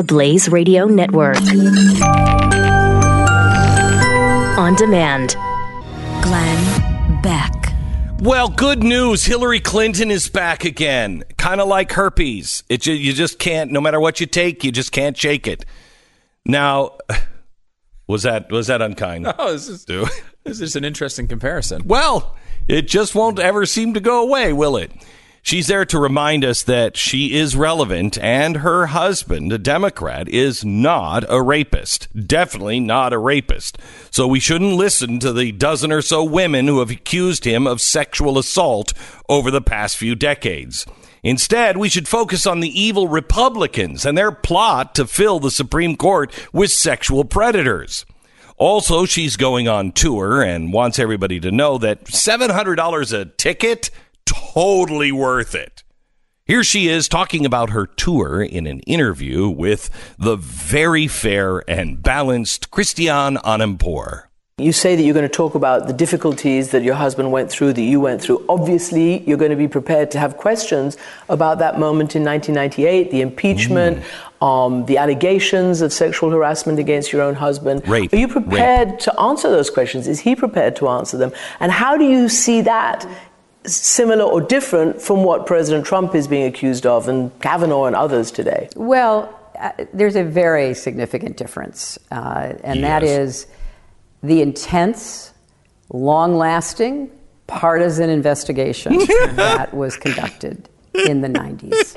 the Blaze Radio Network. On demand. Glenn Beck. Well, good news. Hillary Clinton is back again. Kind of like herpes. It ju- you just can't. No matter what you take, you just can't shake it. Now, was that was that unkind? Oh, this is, Do- this is an interesting comparison. Well, it just won't ever seem to go away, will it? She's there to remind us that she is relevant and her husband, a Democrat, is not a rapist. Definitely not a rapist. So we shouldn't listen to the dozen or so women who have accused him of sexual assault over the past few decades. Instead, we should focus on the evil Republicans and their plot to fill the Supreme Court with sexual predators. Also, she's going on tour and wants everybody to know that $700 a ticket, totally worth it. Here she is talking about her tour in an interview with the very fair and balanced Christiane Amanpour. You say that you're going to talk about the difficulties that your husband went through, that you went through. Obviously, you're going to be prepared to have questions about that moment in 1998, the impeachment, um, the allegations of sexual harassment against your own husband. Rape. Are you prepared to answer those questions? Is he prepared to answer them? And how do you see that similar or different from what President Trump is being accused of and Kavanaugh and others today? Well, uh, there's a very significant difference, uh, and that Yes. is the intense, long lasting, partisan investigation that was conducted in the 90s.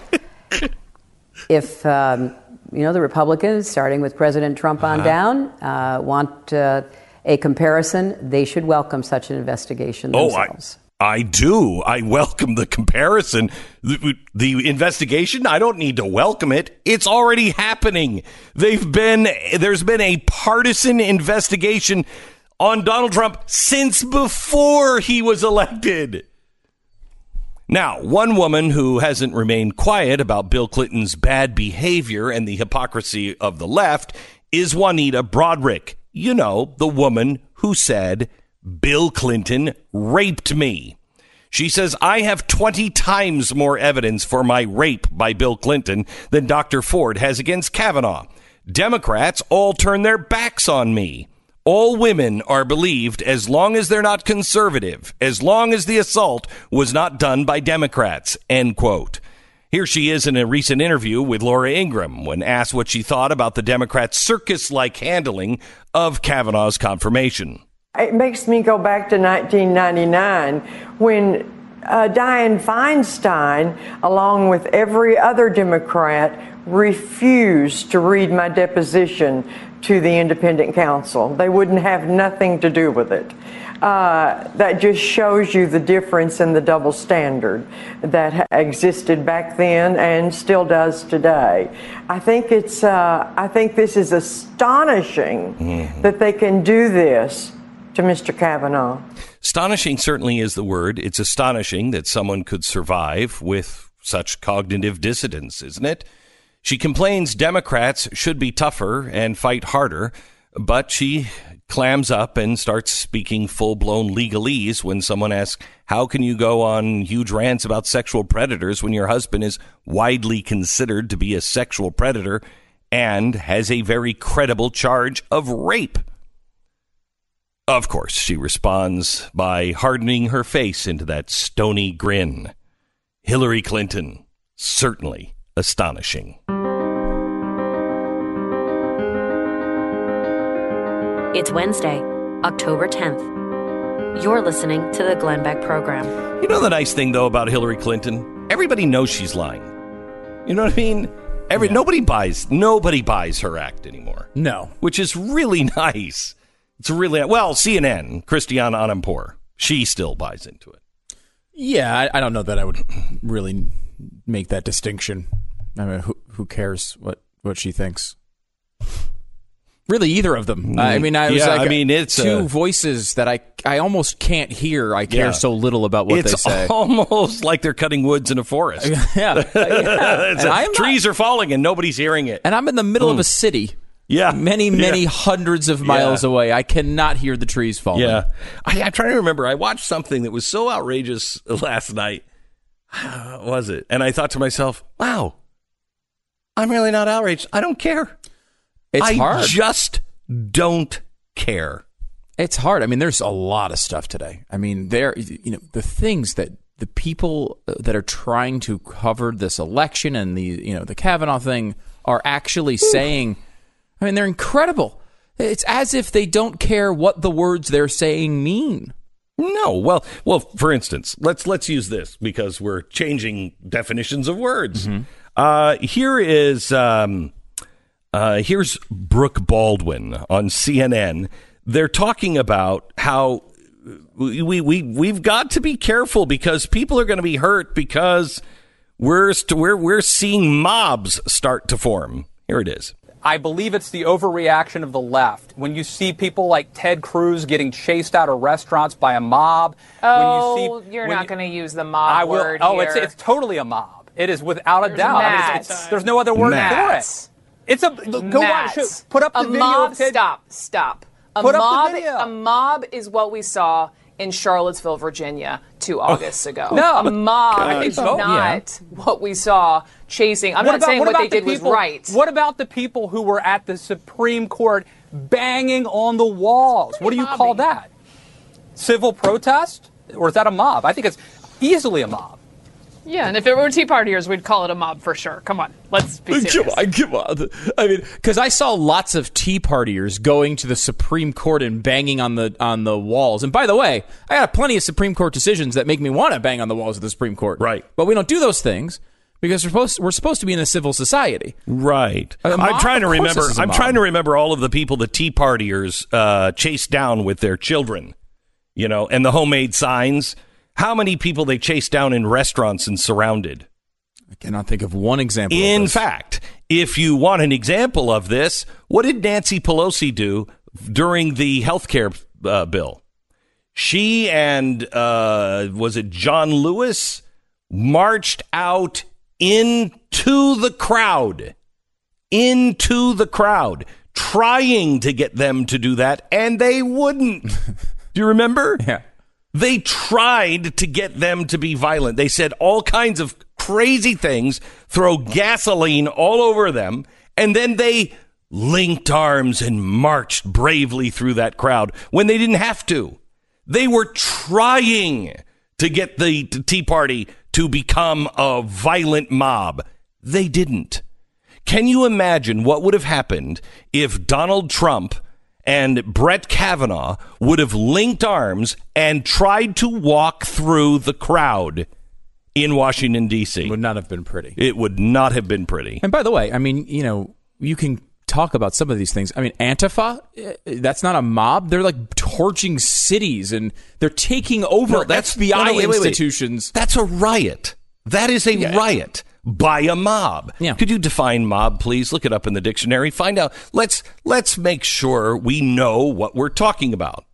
If um, you know the Republicans, starting with President Trump on down, uh, want uh, a comparison, they should welcome such an investigation Oh, themselves. I, I do. I welcome the comparison. The, the investigation, I don't need to welcome it. It's already happening. They've been, there's been a partisan investigation on Donald Trump since before he was elected. Now, one woman who hasn't remained quiet about Bill Clinton's bad behavior and the hypocrisy of the left is Juanita Broaddrick. You know, the woman who said, Bill Clinton raped me. She says, I have 20 times more evidence for my rape by Bill Clinton than Dr. Ford has against Kavanaugh. Democrats all turn their backs on me. All women are believed as long as they're not conservative, as long as the assault was not done by Democrats. End quote. Here she is in a recent interview with Laura Ingraham when asked what she thought about the Democrats' circus like handling of Kavanaugh's confirmation. It makes me go back to 1999 when uh, Dianne Feinstein, along with every other Democrat, refused to read my deposition to the independent counsel. They wouldn't have nothing to do with it. Uh, that just shows you the difference in the double standard that existed back then and still does today. I think it's. Uh, I think this is astonishing that they can do this to Mr. Kavanaugh. Astonishing certainly is the word. It's astonishing that someone could survive with such cognitive dissonance, isn't it? She complains Democrats should be tougher and fight harder, but she clams up and starts speaking full blown legalese when someone asks, How can you go on huge rants about sexual predators when your husband is widely considered to be a sexual predator and has a very credible charge of rape? Of course, she responds by hardening her face into that stony grin. Hillary Clinton, certainly astonishing. It's Wednesday, October 10th. You're listening to the Glenn Beck program. You know the nice thing though about Hillary Clinton? Everybody knows she's lying. You know what I mean? Every nobody buys nobody buys her act anymore. No. Which is really nice. It's really well, CNN, Christiane Amanpour, she still buys into it. Yeah, I, I don't know that I would really make that distinction. I mean, who who cares what what she thinks? Really, either of them. I mean, I was Yeah, like, I mean, it's, two uh, voices that I I almost can't hear. I care Yeah. so little about what it's they say. almost like they're cutting woods in a forest. yeah, And a- I'm not- trees are falling and nobody's hearing it. and I'm in the middle of a city. Yeah. many many Yeah. hundreds of miles Yeah. away. I cannot hear the trees falling. Yeah. I, I'm trying to remember. I watched something that was so outrageous last night. What was it? And I thought to myself, wow, I'm really not outraged. I don't care. It's hard. I hard. just don't care. It's hard. I mean, there's a lot of stuff today. I mean, there, you know, the things that the people that are trying to cover this election and the, you know, the Kavanaugh thing are actually saying. I mean, they're incredible. It's as if they don't care what the words they're saying mean. No, well, well. For instance, let's let's use this because we're changing definitions of words. Uh, here is um, uh, here's Brooke Baldwin on CNN. They're talking about how we we, we we've got to be careful because people are going to be hurt because we're st- we're we're seeing mobs start to form. Here it is. I believe it's the overreaction of the left. When you see people like Ted Cruz getting chased out of restaurants by a mob, Oh, when you oh, see, you're when not you- going to use the mob I will. word oh, here. it's it's totally a mob. It is without a There's doubt. I mean, it's- it's- there's no other word Mats. for it. It's a go watch. Mats. show- Put up the a video. mob. of Ted, Stop. Stop. A Put up the mob. video. A mob is what we saw in Charlottesville, Virginia, two oh. Augusts ago. No. a mob is Oh, not what we saw chasing. I'm What not about- saying what what, they the did was right. What about the people who were at the Supreme Court banging on the walls? What do you call that? Civil protest, or is that a mob? I think it's easily a mob. Yeah, and if it were Tea Partiers, we'd call it a mob for sure. Come on, let's be serious. Come on, come on. I mean, because I saw lots of Tea Partiers going to the Supreme Court and banging on the on the walls. And by the way, I got plenty of Supreme Court decisions that make me want to bang on the walls of the Supreme Court. Right. But we don't do those things because we're supposed we're supposed to be in a civil society. Right. I'm trying to remember. this is a I'm trying to remember all of the people the Tea Partiers uh, chased down with their children. You know, and the homemade signs. How many people they chased down in restaurants and surrounded? I cannot think of one example. In fact, if you want an example of this, what did Nancy Pelosi do during the health care uh, bill? She and uh, was it John Lewis marched out into the crowd, into the crowd, trying to get them to do that, and they wouldn't. do you remember? yeah. They tried to get them to be violent. They said all kinds of crazy things, throw gasoline all over them, and then they linked arms and marched bravely through that crowd when they didn't have to. They were trying to get the Tea Party to become a violent mob. They didn't. Can you imagine what would have happened if Donald Trump and Brett Kavanaugh would have linked arms and tried to walk through the crowd in Washington, D.C.? would not have been pretty. It would not have been pretty. And by the way, I mean, you know, you can talk about some of these things. I mean, Antifa, eh, that's not a mob. They're like torching cities and they're taking over No, that's- FBI no, no, wait, wait, wait. institutions. That's a riot. That is a riot by a mob. Yeah. Could you define mob, please? Look it up in the dictionary. Find out. Let's let's make sure we know what we're talking about.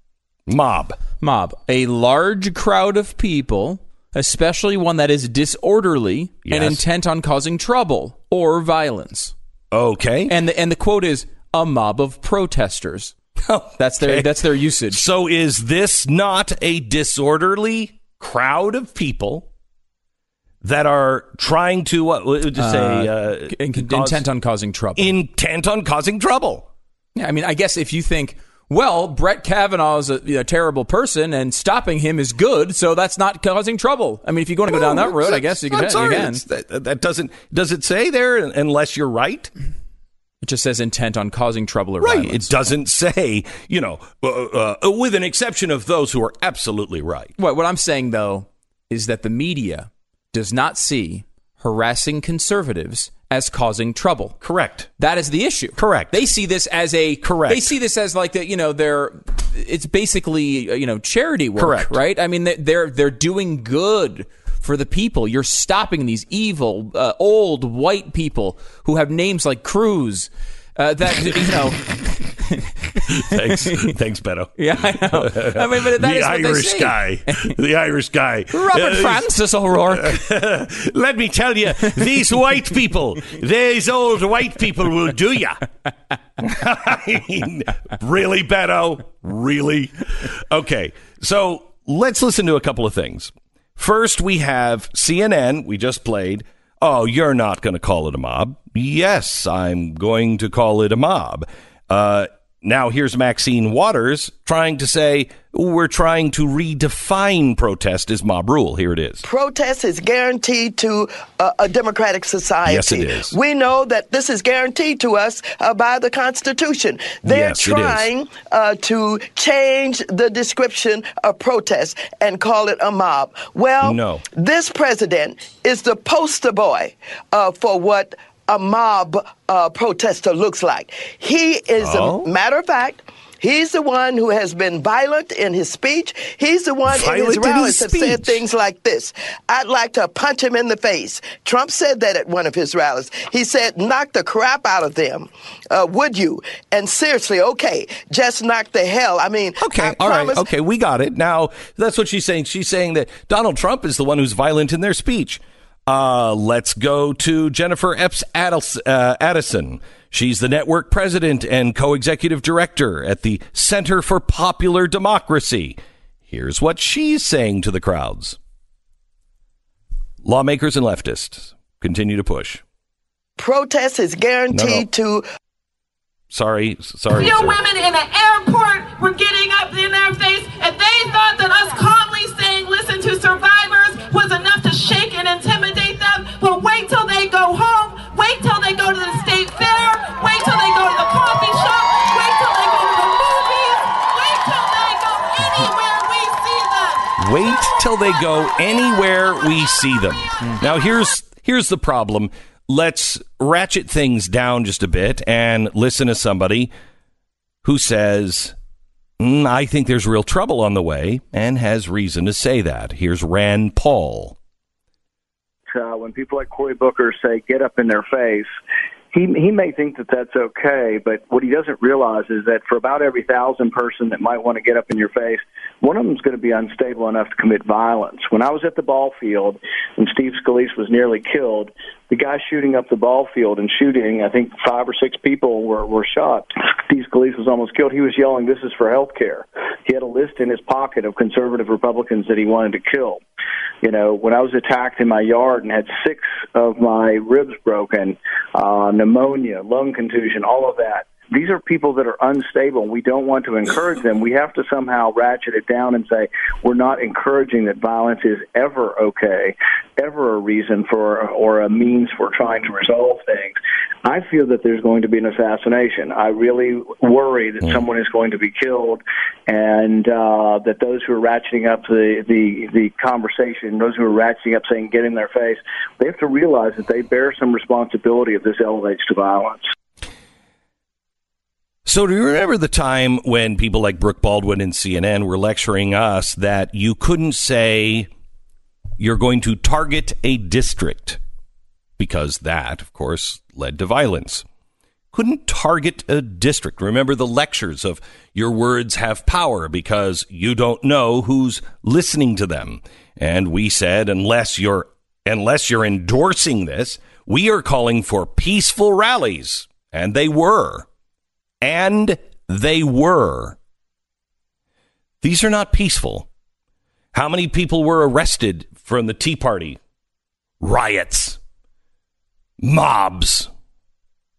Mob. Mob, a large crowd of people, especially one that is disorderly and intent on causing trouble or violence. Okay. And the, and the quote is a mob of protesters. That's their that's their usage. So is this not a disorderly crowd of people that are trying to what would you say uh, In- cause- intent on causing trouble. intent on causing trouble? Yeah, I mean, I guess if you think, well, Brett Kavanaugh is a, a terrible person and stopping him is good, so that's not causing trouble. I mean, if you want to go down that road, I guess you can. You can. That, that doesn't does it say there unless you're right? It just says intent on causing trouble or Right. violence. It doesn't say you know uh, uh, with an exception of those who are absolutely right. What, what I'm saying, though, is that the media does not see harassing conservatives as causing trouble. Correct. That is the issue. Correct. They see this as a Correct. They see this as like the, you know they're it's basically uh, you know charity work, Correct. right? I mean they- they're they're doing good for the people. You're stopping these evil uh, old white people who have names like Cruz. Uh, that you know, Thanks, thanks, Beto. yeah, I know. I mean, but that the is what Irish see. guy, the Irish guy, Robert Uh, Francis O'Rourke. Let me tell you, these white people, these old white people will do ya. I mean, really, Beto? Really? Okay, so let's listen to a couple of things. First, we have CNN, we just played, Oh, you're not going to call it a mob. Yes, I'm going to call it a mob. Uh, now here's Maxine Waters trying to say we're trying to redefine protest as mob rule. Here it is. Protest is guaranteed to uh, a democratic society. Yes, it is. We know that this is guaranteed to us uh, by the Constitution. They're Yes, it is. trying uh, to change the description of protest and call it a mob. Well, No. this president is the poster boy uh, for what a mob uh, protester looks like. He is, Oh? a matter of fact, He's the one who has been violent in his speech. He's the one in Violent his rallies have said things like this. I'd like to punch him in the face. Trump said that at one of his rallies. He said, knock the crap out of them. Uh, would you? And seriously, okay, just knock the hell. I mean, Okay, I all right, okay, we got it. Now that's what she's saying. She's saying that Donald Trump is the one who's violent in their speech. Uh, let's go to Jennifer Epps uh, Addison. She's the network president and co-executive director at the Center for Popular Democracy. Here's what she's saying to the crowds. Lawmakers and leftists continue to push. Protest is guaranteed to Sorry, sorry. Few sir. women in an airport were getting up in their face, and they thought that us calmly saying, listen to survivors, was enough to shake and intimidate them. But wait till they go home, wait till they go to the state fair, wait till they go to the coffee shop, wait till they go to the movies, wait till they go anywhere we see them. Wait till they go anywhere we see them. Now here's here's the problem. Let's ratchet things down just a bit and listen to somebody who says, "Mm, "I think there's real trouble on the way," and has reason to say that. Here's Rand Paul. uh, when people like Cory Booker say "get up in their face," he he may think that that's okay, but what he doesn't realize is that for about every thousand person that might want to get up in your face, one of them is going to be unstable enough to commit violence. When I was at the ball field and Steve Scalise was nearly killed, the guy shooting up the ball field and shooting, I think five or six people were were shot. Steve Scalise was almost killed. He was yelling, "This is for health care." He had a list in his pocket of conservative Republicans that he wanted to kill. You know, when I was attacked in my yard and had six of my ribs broken, uh, pneumonia, lung contusion, all of that. These are people that are unstable. and We don't want to encourage them. We have to somehow ratchet it down and say we're not encouraging that violence is ever okay, ever a reason for or a means for trying to resolve things. I feel that there's going to be an assassination. I really worry that someone is going to be killed, and uh, that those who are ratcheting up the, the the conversation, those who are ratcheting up saying "get in their face," they have to realize that they bear some responsibility if this elevates to violence. So, do you remember the time when people like Brooke Baldwin and CNN were lecturing us that you couldn't say you're going to target a district because that, of course, led to violence? Couldn't target a district. Remember the lectures of your words have power because you don't know who's listening to them. And we said, unless you're unless you're endorsing this, we are calling for peaceful rallies, and they were. And they were. These are not peaceful. How many people were arrested from the Tea Party? Riots. Mobs.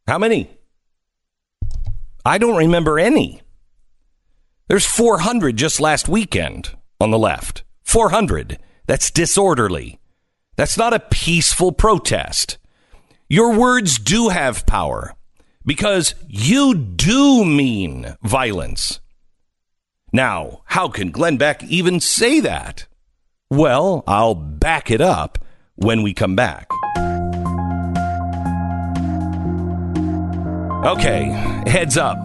How many? I don't remember any. There's 400 just last weekend on the left. 400. That's disorderly. That's not a peaceful protest. Your words do have power because you do mean violence. Now, how can Glenn Beck even say that? Well, I'll back it up when we come back. Okay, heads up.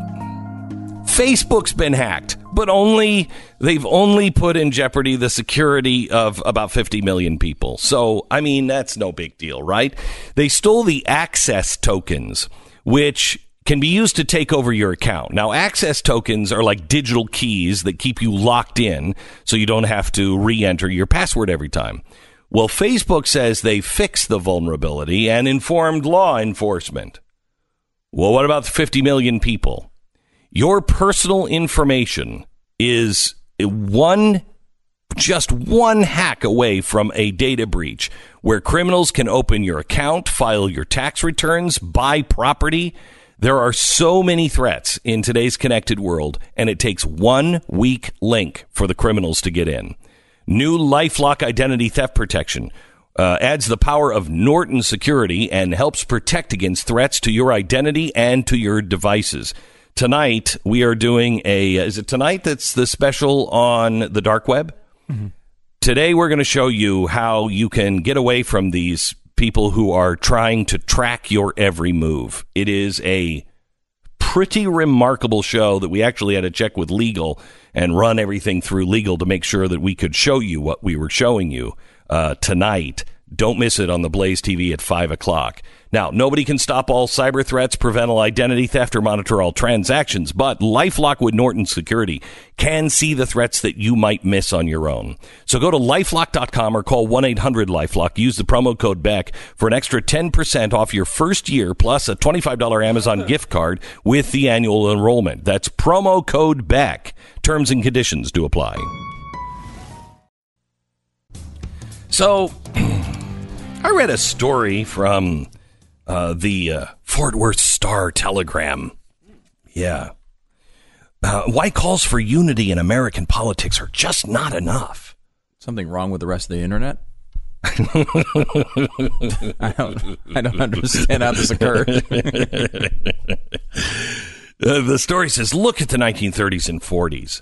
Facebook's been hacked, but only they've only put in jeopardy the security of about 50 million people. So, I mean, that's no big deal, right? They stole the access tokens, which can be used to take over your account. Now, access tokens are like digital keys that keep you locked in so you don't have to re-enter your password every time. Well, Facebook says they fixed the vulnerability and informed law enforcement. Well, what about the 50 million people? Your personal information is one just one hack away from a data breach where criminals can open your account, file your tax returns, buy property. There are so many threats in today's connected world, and it takes one weak link for the criminals to get in. New Lifelock identity theft protection uh, adds the power of Norton security and helps protect against threats to your identity and to your devices. Tonight, we are doing a, is it tonight that's the special on the dark web? Today, we're going to show you how you can get away from these people who are trying to track your every move. It is a pretty remarkable show that we actually had to check with legal and run everything through legal to make sure that we could show you what we were showing you uh, tonight. Don't miss it on the Blaze TV at 5 o'clock. Now, nobody can stop all cyber threats, prevent all identity theft, or monitor all transactions, but Lifelock with Norton Security can see the threats that you might miss on your own. So go to lifelock.com or call 1 800 Lifelock. Use the promo code BECK for an extra 10% off your first year plus a $25 Amazon gift card with the annual enrollment. That's promo code BECK. Terms and conditions do apply. So, I read a story from uh, the uh, Fort Worth Star Telegram. Yeah. Uh, why calls for unity in American politics are just not enough. Something wrong with the rest of the internet? I don't. I don't understand how this occurred. Uh, the story says, look at the 1930s and 40s.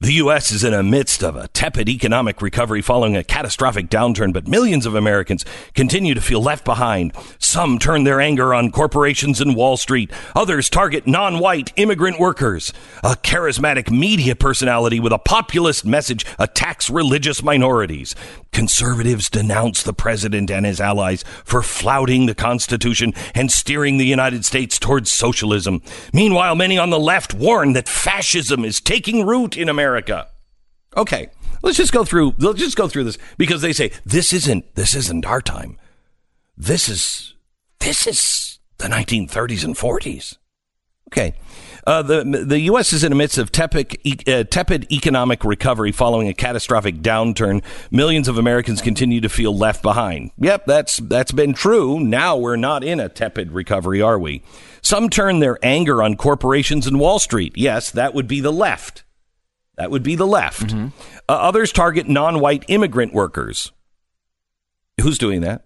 The U.S. is in the midst of a tepid economic recovery following a catastrophic downturn, but millions of Americans continue to feel left behind. Some turn their anger on corporations and Wall Street. Others target non-white immigrant workers. A charismatic media personality with a populist message attacks religious minorities. Conservatives denounce the president and his allies for flouting the Constitution and steering the United States towards socialism. Meanwhile, many on the left warn that fascism is taking root in America. Okay, let's just go through. Let's just go through this because they say this isn't this isn't our time. This is this is the 1930s and 40s. Okay. Uh, the the U.S. is in the midst of tepid, uh, tepid economic recovery following a catastrophic downturn. Millions of Americans continue to feel left behind. Yep, that's that's been true. Now we're not in a tepid recovery, are we? Some turn their anger on corporations and Wall Street. Yes, that would be the left. That would be the left. Uh, others target non-white immigrant workers. Who's doing that?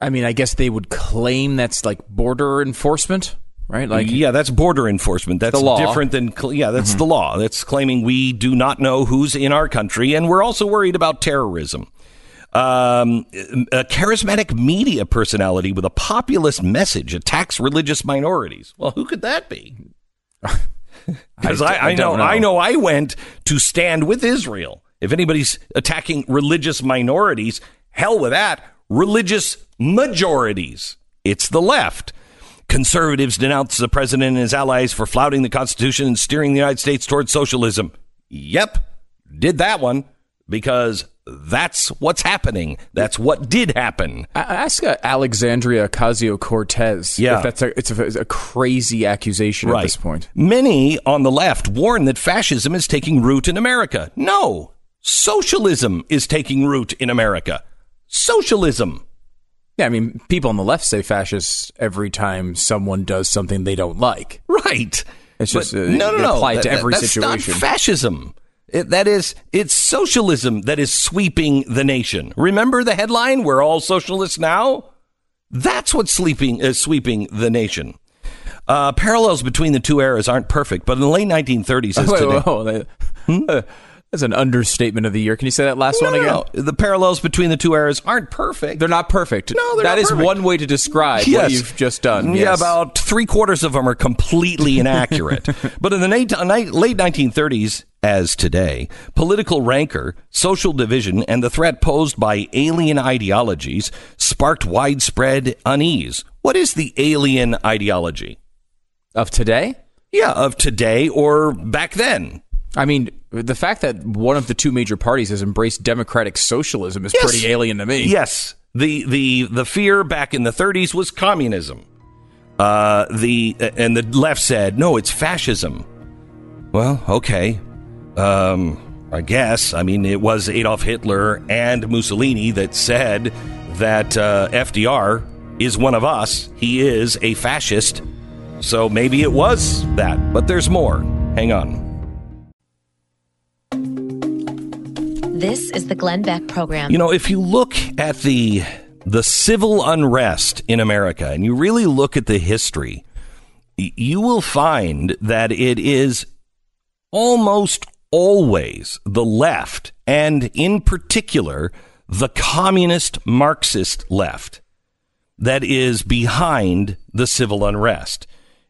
I mean, I guess they would claim that's like border enforcement, right? Like, yeah, that's border enforcement. That's the law. different than yeah, that's the law. That's claiming we do not know who's in our country, and we're also worried about terrorism. Um, a charismatic media personality with a populist message attacks religious minorities. Well, who could that be? Because I, I I, know, know. I know I went to stand with Israel. If anybody's attacking religious minorities, hell with that. Religious majorities. It's the left. Conservatives denounce the president and his allies for flouting the Constitution and steering the United States towards socialism. Yep, did that one because that's what's happening. That's what did happen. I ask uh, Alexandria Ocasio Cortez. Yeah. if that's a it's a, it's a crazy accusation at this point. Many on the left warn that fascism is taking root in America. No, socialism is taking root in America. Socialism. Yeah, I mean, people on the left say fascist every time someone does something they don't like. Right. It's just uh, no, no, no. applied to That- every that's situation. not fascism. It, that is, it's socialism that is sweeping the nation. Remember the headline? We're all socialists now. That's what's sleeping, uh, sweeping the nation. Uh, parallels between the two eras aren't perfect, but in the late 1930s, as Wait, today, on. Uh, That's an understatement of the year. Can you say that last No, one again? no. The parallels between the two eras aren't perfect. They're not perfect. No, they're That is perfect. one way to describe what you've just done. Yeah, Yes. about three quarters of them are completely inaccurate. but in the late, late 1930s, as today, political rancor, social division, and the threat posed by alien ideologies sparked widespread unease. What is the alien ideology? of today. Yeah, of today or back then. I mean, the fact that one of the two major parties has embraced democratic socialism is Yes. pretty alien to me. Yes, the the the fear back in the 30s was communism. Uh, the and the left said no, it's fascism. Well, okay. Um, I guess. I mean, it was Adolf Hitler and Mussolini that said that uh, FDR is one of us. He is a fascist. So maybe it was that. But there's more. Hang on. This is the Glenn Beck program. You know, if you look at the the civil unrest in America and you really look at the history, you will find that it is almost always the left and in particular the communist Marxist left that is behind the civil unrest.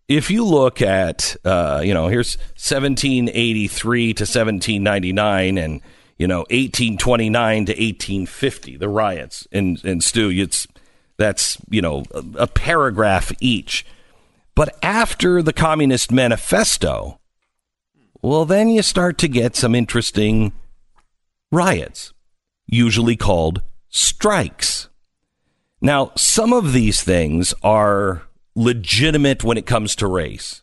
If you look at, uh, you know, here's 1783 to 1799 and, you know, 1829 to 1850, the riots. And, and Stu, it's, that's, you know, a, a paragraph each. But after the Communist Manifesto, well, then you start to get some interesting riots, usually called strikes. Now, some of these things are legitimate when it comes to race,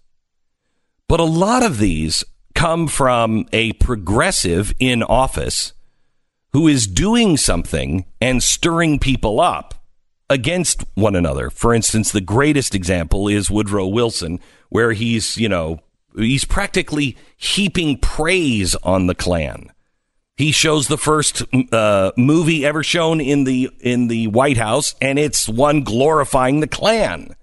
but a lot of these come from a progressive in office who is doing something and stirring people up against one another. For instance, the greatest example is Woodrow Wilson, where he's, you know, he's practically heaping praise on the Klan. He shows the first uh, movie ever shown in the in the White House, and it's one glorifying the Klan.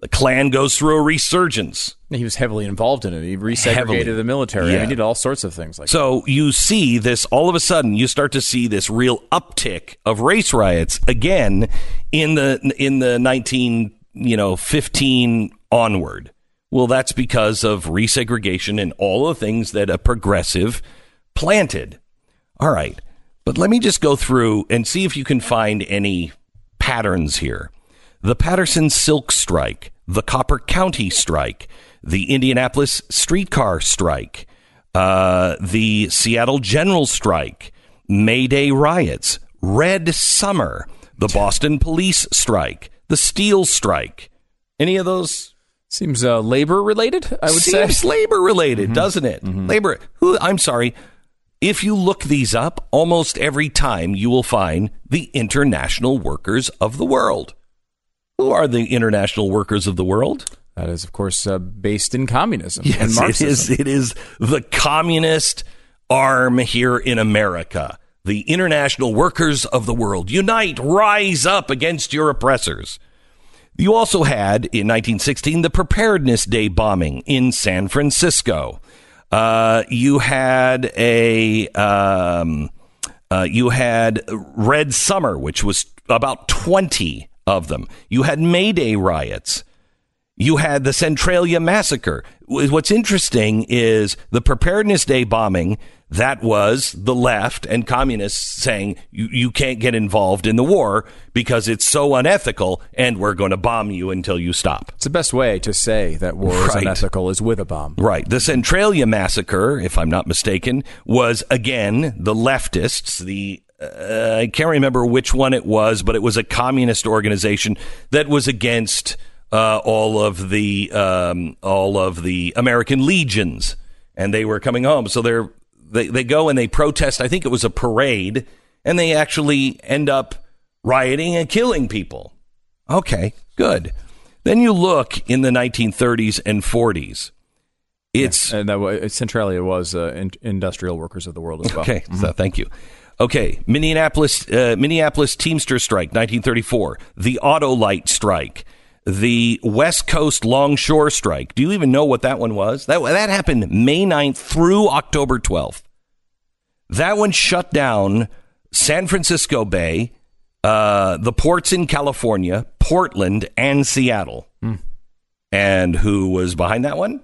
The Klan goes through a resurgence. He was heavily involved in it. He resegregated Heavily. the military. Yeah. He did all sorts of things like So you see this all of a sudden you start to see this real uptick of race riots again in the in the 19 you know 15 onward. Well that's because of resegregation and all the things that a progressive planted. All right. But let me just go through and see if you can find any patterns here. The Paterson Silk Strike, the Copper County Strike, the Indianapolis Streetcar Strike, uh, the Seattle General Strike, May Day riots, Red Summer, the Boston Police Strike, the Steel Strike. Any of those Seems uh, labor related, I would say. Seems labor related, doesn't it? Labor. Who? I'm sorry. If you look these up, almost every time you will find the international workers of the world. Who are the international workers of the world? That is, of course, uh, based in communism and Yes, it is. It is the communist arm here in America. The international workers of the world unite, rise up against your oppressors. You also had in 1916 the Preparedness Day bombing in San Francisco. Uh, you had a um, uh, you had Red Summer, which was about 20 of them. You had May Day riots. You had the Centralia massacre. What's interesting is the Preparedness Day bombing. That was the left and communists saying you, you can't get involved in the war because it's so unethical and we're going to bomb you until you stop. It's the best way to say that war is unethical is with a bomb. Right. The Centralia massacre, if I'm not mistaken, was again the leftists, the uh, I can't remember which one it was, but it was a communist organization that was against uh, all of the um, all of the American legions, and they were coming home. So they're they they go and they protest. I think it was a parade, and they actually end up rioting and killing people. Okay, good. Then you look in the 1930s and 40s. It's and that wa- Centralia was uh, in, industrial workers of the world as well. Okay, so thank you. Okay, Minneapolis uh, Minneapolis Teamster strike 1934, the Autolite strike, the West Coast Longshore strike. Do you even know what that one was? That that happened May 9th through October 12th. That one shut down San Francisco Bay, uh, the ports in California, Portland, and Seattle. And who was behind that one?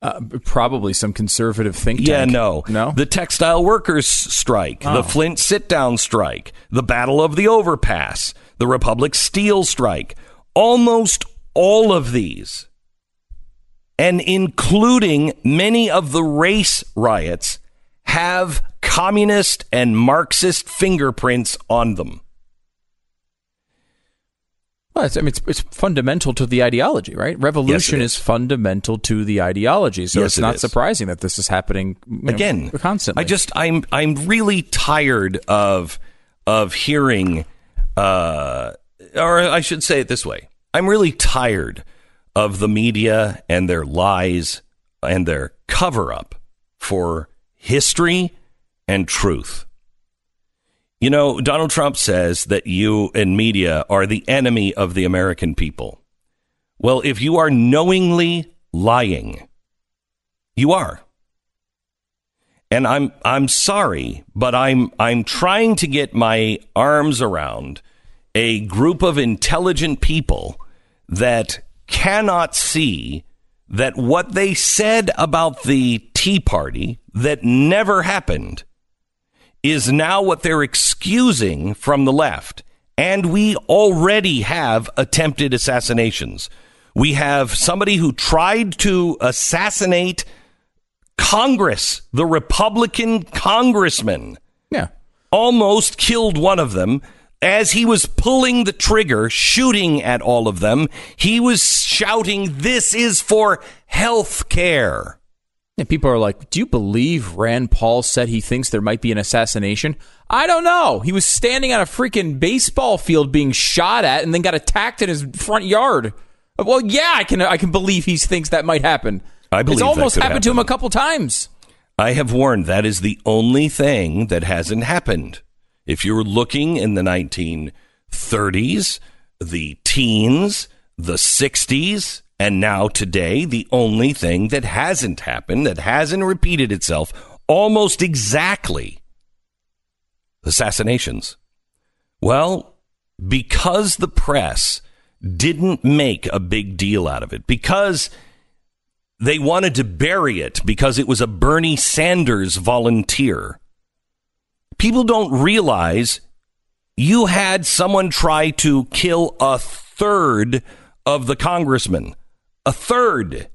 Uh, probably some conservative think tank. Yeah, no. No? The textile workers strike, Oh. the Flint sit down strike, the Battle of the Overpass, the Republic Steel strike. Almost all of these, and including many of the race riots, have communist and Marxist fingerprints on them. Well, it's, I mean, it's, it's fundamental to the ideology, right? Revolution is. fundamental to the ideology, so Yes, it's not is. surprising that this is happening you know, again constantly. I just I'm I'm really tired of of hearing uh or I should say it this way. I'm really tired of the media and their lies and their cover up for history and truth. You know, Donald Trump says that you and media are the enemy of the American people. Well, if you are knowingly lying, you are. And I'm I'm sorry, but I'm I'm trying to get my arms around a group of intelligent people that cannot see that what they said about the Tea Party that never happened is now what they're excusing from the left. And we already have attempted assassinations. We have somebody who tried to assassinate Congress, the Republican congressman. Yeah. Almost killed one of them. As he was pulling the trigger, shooting at all of them, he was shouting, This is for health care. And people are like, "Do you believe Rand Paul said he thinks there might be an assassination?" I don't know. He was standing on a freaking baseball field being shot at, and then got attacked in his front yard. Well, yeah, I can I can believe he thinks that might happen. I believe it's almost happened to him a couple times. I have warned that is the only thing that hasn't happened. If you were looking in the 1930s, the teens, the 60s, and now today, the only thing that hasn't happened, that hasn't repeated itself almost exactly, assassinations. Well, because the press didn't make a big deal out of it, because they wanted to bury it because it was a Bernie Sanders volunteer. People don't realize you had someone try to kill a third of the congressman. A third.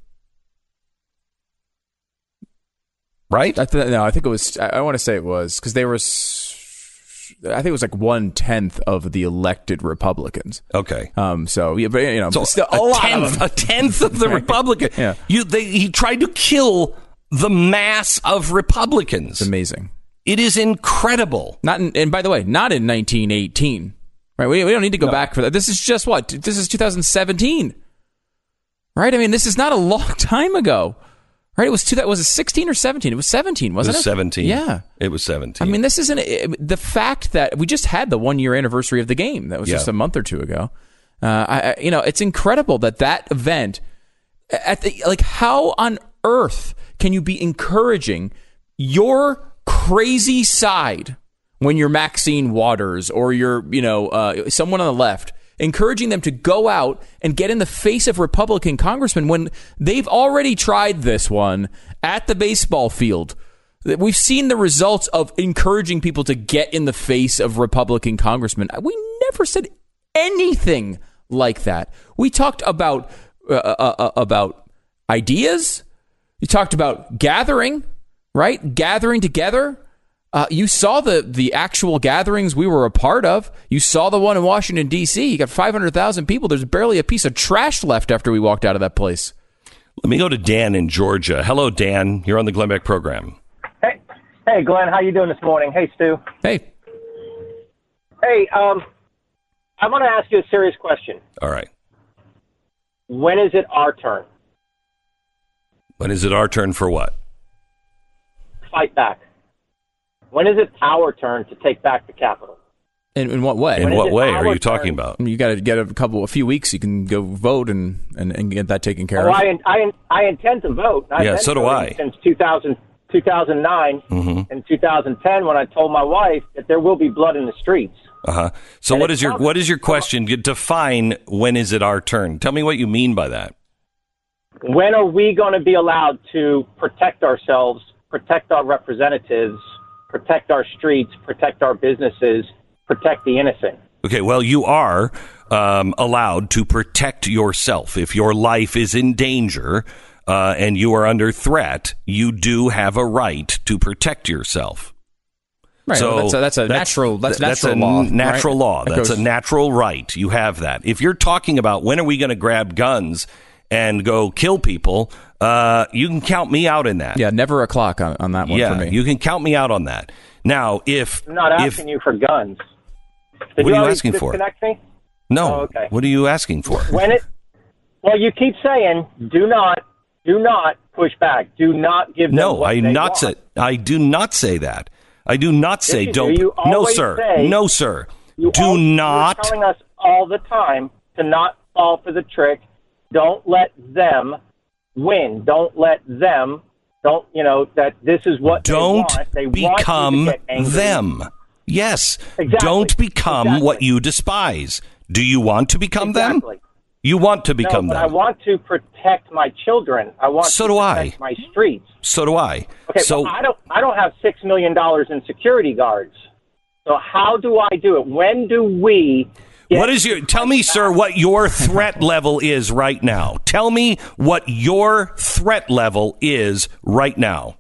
Right? I th- no, I think it was. I, I want to say it was because they were. s- I think it was like one tenth of the elected Republicans. Okay. Um. So yeah, but you know, So still, a, a, tenth, of a tenth of the Republican. Yeah. You, they, he tried to kill the mass of Republicans. It's amazing. It is incredible. Not in, and by the way, not in 1918. Right? We, we don't need to go back for that. This is just what? This is 2017. Right? I mean, this is not a long time ago. Right? It was two, that was it 16 or 17? It was 17, wasn't was it? 17. Yeah. It was 17. I mean, this isn't the fact that we just had the one year anniversary of the game. That was Yeah. just a month or two ago. Uh, I, I, you know, it's incredible that that event, at the, like, how on earth can you be encouraging your crazy side when you're Maxine Waters or you're, you know, uh, someone on the left? Encouraging them to go out and get in the face of Republican congressmen when they've already tried this one at the baseball field. We've seen the results of encouraging people to get in the face of Republican congressmen. We never said anything like that. We talked about uh, uh, uh, about ideas. We talked about gathering, right? Gathering together. Uh, you saw the the actual gatherings we were a part of. You saw the one in Washington D.C. You got five hundred thousand people. There's barely a piece of trash left after we walked out of that place. Let me go to Dan in Georgia. Hello, Dan. You're on the Glenn Beck program. Hey, hey, Glenn, how you doing this morning? Hey, Stu. Hey. Hey, um, I want to ask you a serious question. All right. When is it our turn? When is it our turn for what? Fight back. When is it our turn to take back the capital? In, in what way? In When is what way are our you talking turn? about? You got to get a couple, a few weeks. You can go vote and and, and get that taken care Oh, of. I, I, I intend to vote. I Yeah, so do I. Since 2000, 2009 Mm-hmm. and 2010, when I told my wife that there will be blood in the streets. Uh huh. So And what your coming. what is your question? Define when is it our turn? Tell me what you mean by that. When are we going to be allowed to protect ourselves, protect our representatives, protect our streets, protect our businesses, protect the innocent? Okay, well, you are um, allowed to protect yourself. If your life is in danger uh, and you are under threat, you do have a right to protect yourself. Right, So well, that's a- that's a natural- that's natural a law, Natural right? law. That That's goes- a natural right. You have that. If you're talking about when are we going to grab guns and go kill people, uh, you can count me out in that. Yeah, never a clock on, on that one yeah, for me. you can count me out on that. Now, if I'm not if asking you for guns. Did What are you asking for? disconnect Me? no, Oh, okay. what are you asking for? When it, well, you keep saying, do not, do not push back. Do not give them No, what I they not want. say. I do not say that. I do not say you do. don't. You no, sir. say- no, sir. You do al- not. You're telling us all the time to not fall for the trick. Don't let them win. Don't let them. Don't you know that this is what don't they want. They want become you to get angry. them. Yes. Exactly. Don't become Exactly. what you despise. Do you want to become Exactly. them? You want to become no, them. I want to protect my children. I want So to do protect I. my streets. so do I. Okay, so I don't. I don't have six million dollars in security guards. So how do I do it? When do we? Get- what is your tell me sir what your threat level is right now tell me what your threat level is right now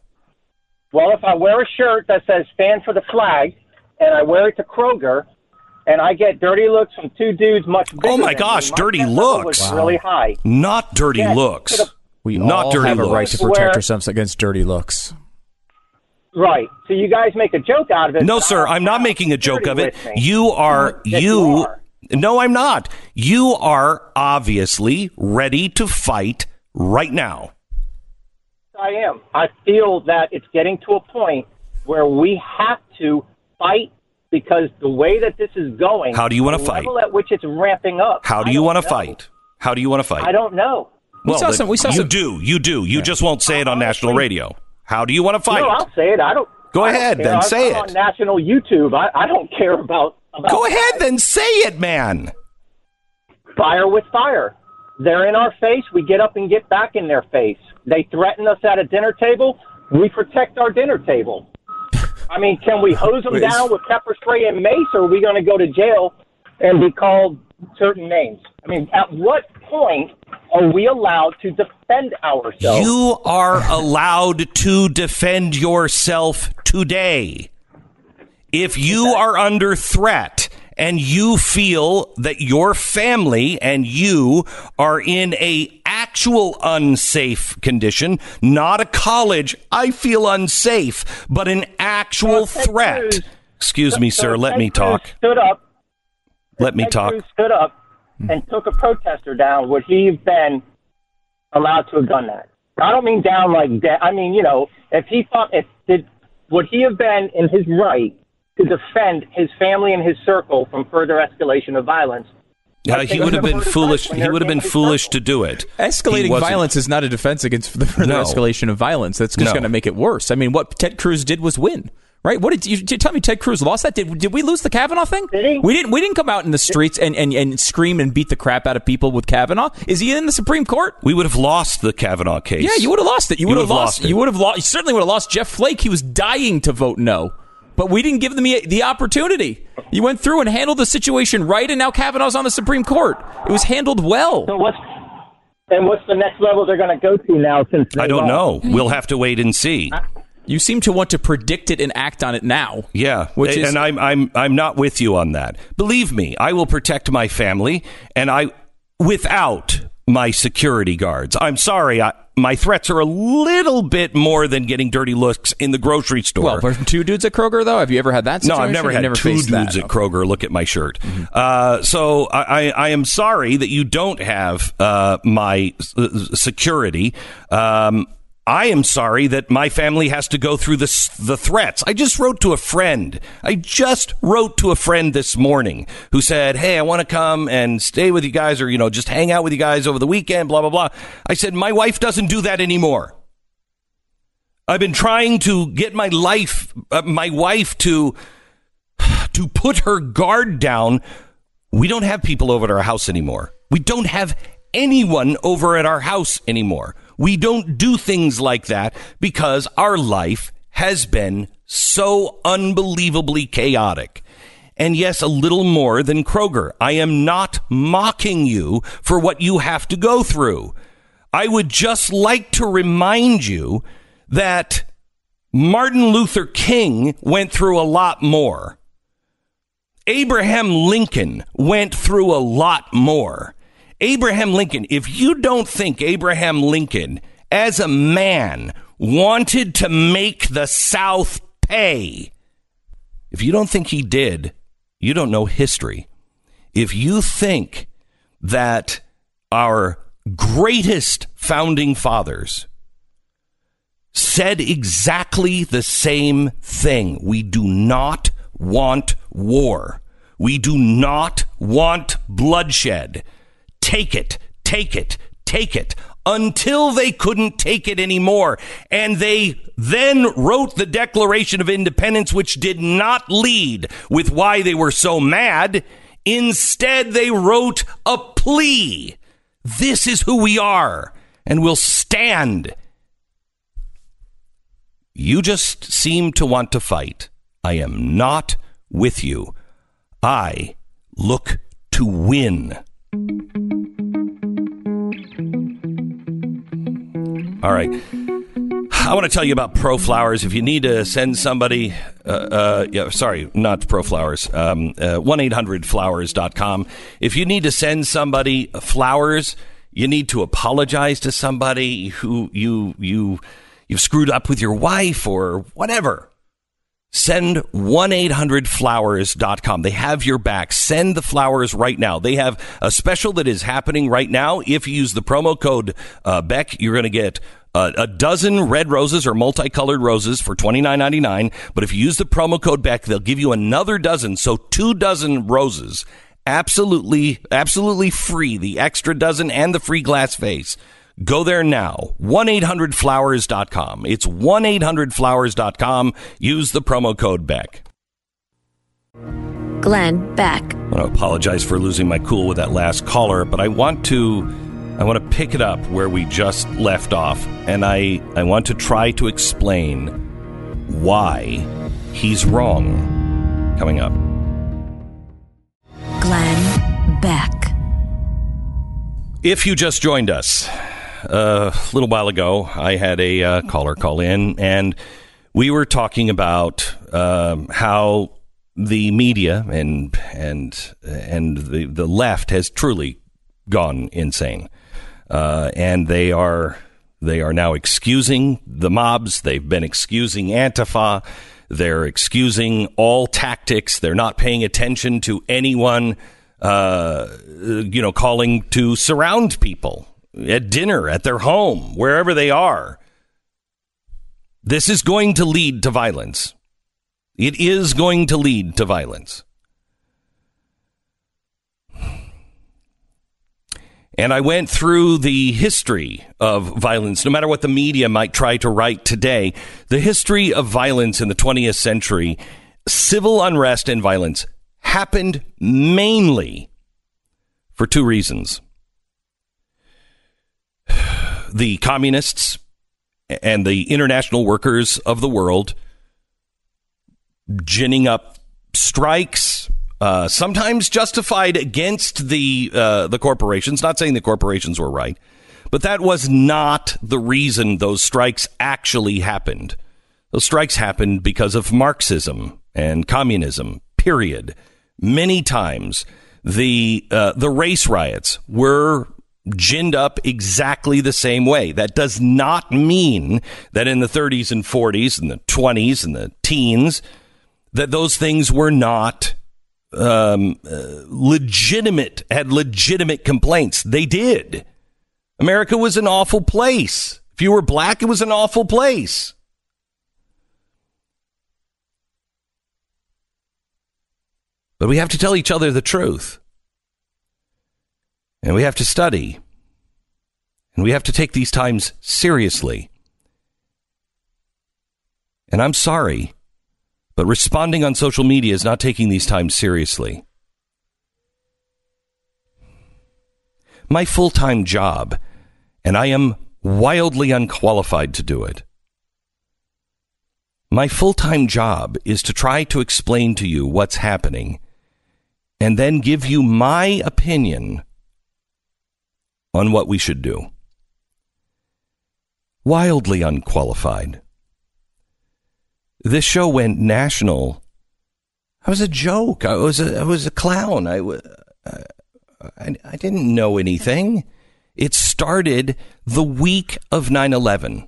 Well, if I wear a shirt that says "Stand for the Flag" and I wear it to Kroger, and I get dirty looks from two dudes much oh bigger. Oh my than gosh, me, dirty looks. was Wow. really high. not dirty Yes, looks to we not all dirty have a right to protect Where- ourselves against dirty looks. Right. So you guys make a joke out of it. No, sir, I'm not making a joke of it. You are you. you are. No, I'm not. You are obviously ready to fight right now. I am. I feel that it's getting to a point where we have to fight because the way that this is going. How do you wanna the fight? level at which it's ramping up. How do you want to fight? How do you want to fight? I don't know. We well, saw then some- we saw you some- do. You do. You just won't say it on national radio. How do you want to fight? No, I'll say it. I don't. Go I don't ahead, then I'm- say I'm it. on national YouTube. I, I don't care about. Go ahead, then say it, man. Fire with fire. They're in our face. We get up and get back in their face. They threaten us at a dinner table. We protect our dinner table. I mean, can we hose them Wait, down with pepper spray and mace, or are we going to go to jail and be called certain names? I mean, at what point are we allowed to defend ourselves? You are allowed to defend yourself today. If you are under threat and you feel that your family and you are in a actual unsafe condition, not a college, I feel unsafe, but an actual threat. Excuse me, sir, let me talk. Stood up. Let me talk. Stood up and took a protester down. Would he have been allowed to have done that? I don't mean down like that. I mean, you know, if he thought, if did, would he have been in his right to defend his family and his circle from further escalation of violence? Uh, he would have been foolish. He would have been foolish to do it. Escalating violence is not a defense against the further No. escalation of violence. That's just No. going to make it worse. I mean, what Ted Cruz did was win. Right? What did you, did you tell me? Ted Cruz lost that? Did did we lose the Kavanaugh thing? Did? We didn't. We didn't come out in the streets and, and, and scream and beat the crap out of people with Kavanaugh. Is he in the Supreme Court? We would have lost the Kavanaugh case. Yeah, you would have lost it. You You would have would've lost. lost it. You would have lost. You certainly would have lost Jeff Flake. He was dying to vote no, but we didn't give them the, the opportunity. You went through and handled the situation right, and now Kavanaugh's on the Supreme Court. It was handled well. So what's and what's the next level they're going to go to now? Since they I don't lost? know. We'll have to wait and see. You seem to want to predict it and act on it now. Yeah, Which and is- and I'm I'm I'm not with you on that. Believe me, I will protect my family, and I without my security guards. I'm sorry, I, my threats are a little bit more than getting dirty looks in the grocery store. Well, two dudes at Kroger, though, have you ever had that? Situation? no, I've never You've had two faced dudes that. at Kroger look at my shirt. Uh, so I, I, I am sorry that you don't have uh, my uh, security. Um, I am sorry that my family has to go through this, the threats. I just wrote to a friend. I just wrote to a friend this morning who said, Hey, I want to come and stay with you guys or, you know, just hang out with you guys over the weekend, blah, blah, blah. I said, My wife doesn't do that anymore. I've been trying to get my life, uh, my wife to to put her guard down. We don't have people over at our house anymore. We don't have anyone over at our house anymore. We don't do things like that because our life has been so unbelievably chaotic. And yes, a little more than Kroger. I am not mocking you for what you have to go through. I would just like to remind you that Martin Luther King went through a lot more. Abraham Lincoln went through a lot more. Abraham Lincoln, if you don't think Abraham Lincoln, as a man, wanted to make the South pay, if you don't think he did, you don't know history. If you think that our greatest founding fathers said exactly the same thing, we do not want war. We do not want bloodshed. Take it, take it, take it until they couldn't take it anymore. And they then wrote the Declaration of Independence, which did not lead with why they were so mad. Instead, they wrote a plea. This is who we are, and we'll stand. You just seem to want to fight. I am not with you. I look to win. All right. I want to tell you about ProFlowers. If you need to send somebody, uh, uh, yeah, sorry, not ProFlowers, um, uh, 1-800-Flowers.com. If you need to send somebody flowers, you need to apologize to somebody who you, you, you've screwed up with your wife or whatever. Send 1-800-Flowers.com. They have your back. Send the flowers right now. They have a special that is happening right now. If you use the promo code uh, Beck, you're going to get uh, a dozen red roses or multicolored roses for twenty nine ninety nine. But if you use the promo code Beck, they'll give you another dozen, so two dozen roses, absolutely, absolutely free. The extra dozen and the free glass vase. Go there now. 1-800-Flowers.com. It's 1-800-Flowers.com. Use the promo code Beck. Glenn Beck. I want to apologize for losing my cool with that last caller, but I want to I want to pick it up where we just left off, and I, I want to try to explain why he's wrong. Coming up. Glenn Beck. If you just joined us a little while ago, I had a uh, caller call in, and we were talking about um, how the media and and and the the left has truly gone insane, uh, and they are they are now excusing the mobs. They've been excusing Antifa. They're excusing all tactics. They're not paying attention to anyone, uh, you know, calling to surround people at dinner, at their home, wherever they are. This is going to lead to violence. It is going to lead to violence. And I went through the history of violence, no matter what the media might try to write today. The history of violence in the 20th century, civil unrest and violence happened mainly for two reasons. The communists and the international workers of the world ginning up strikes, uh, sometimes justified against the uh, the corporations. Not saying the corporations were right, but that was not the reason those strikes actually happened. Those strikes happened because of Marxism and communism. Period. Many times the uh, the race riots were ginned up exactly the same way. That does not mean that in the 30s and 40s and the 20s and the teens that those things were not um, uh, legitimate, had legitimate complaints. They did. America was an awful place. If you were black, it was an awful place. But we have to tell each other the truth. And we have to study. And we have to take these times seriously. And I'm sorry, but responding on social media is not taking these times seriously. My full time job, and I am wildly unqualified to do it. My full time job is to try to explain to you what's happening and then give you my opinion on what we should do. Wildly unqualified. this show went national. I was a joke. I was a, I was a clown. I, I, I didn't know anything. It started the week of 9 11.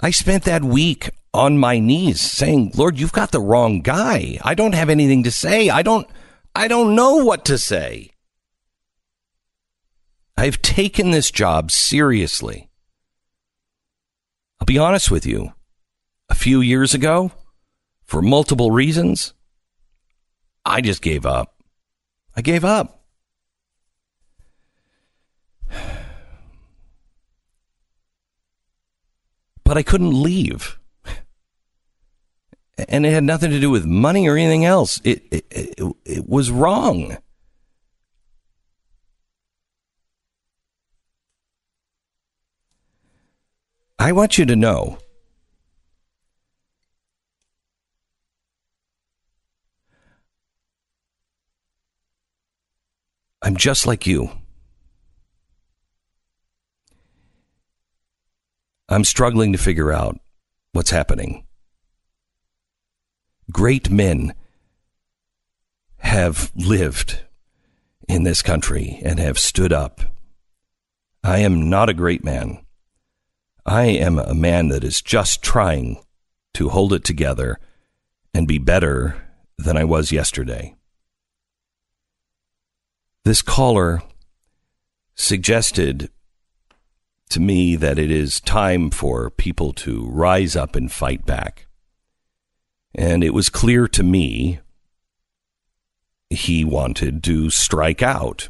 I spent that week on my knees saying, Lord, you've got the wrong guy. I don't have anything to say. I don't, I don't know what to say. I've taken this job seriously. I'll be honest with you. A few years ago, for multiple reasons, I just gave up. I gave up. But I couldn't leave. And it had nothing to do with money or anything else. It, it, it, it was wrong. I want you to know I'm just like you. I'm struggling to figure out what's happening. Great men have lived in this country and have stood up. I am not a great man. I am a man that is just trying to hold it together and be better than I was yesterday. This caller suggested to me that it is time for people to rise up and fight back. And it was clear to me he wanted to strike out.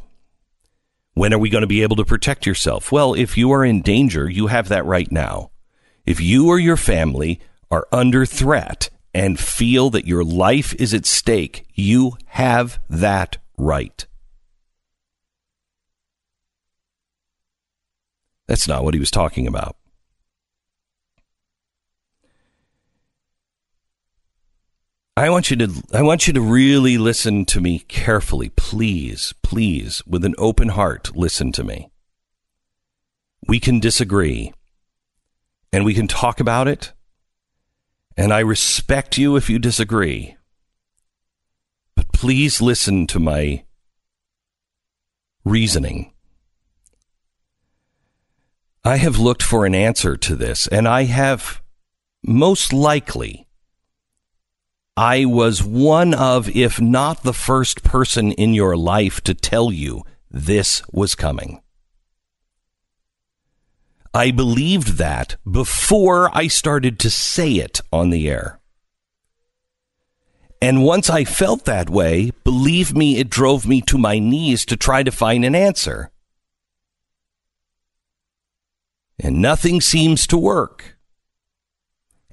When are we going to be able to protect yourself? Well, if you are in danger, you have that right now. If you or your family are under threat and feel that your life is at stake, you have that right. That's not what he was talking about. I want you to I want you to really listen to me carefully, please, please, with an open heart, listen to me. We can disagree and we can talk about it. And I respect you if you disagree. But please listen to my reasoning. I have looked for an answer to this, and I have most likely I was one of, if not the first person in your life to tell you this was coming. I believed that before I started to say it on the air. And once I felt that way, believe me, it drove me to my knees to try to find an answer. And nothing seems to work.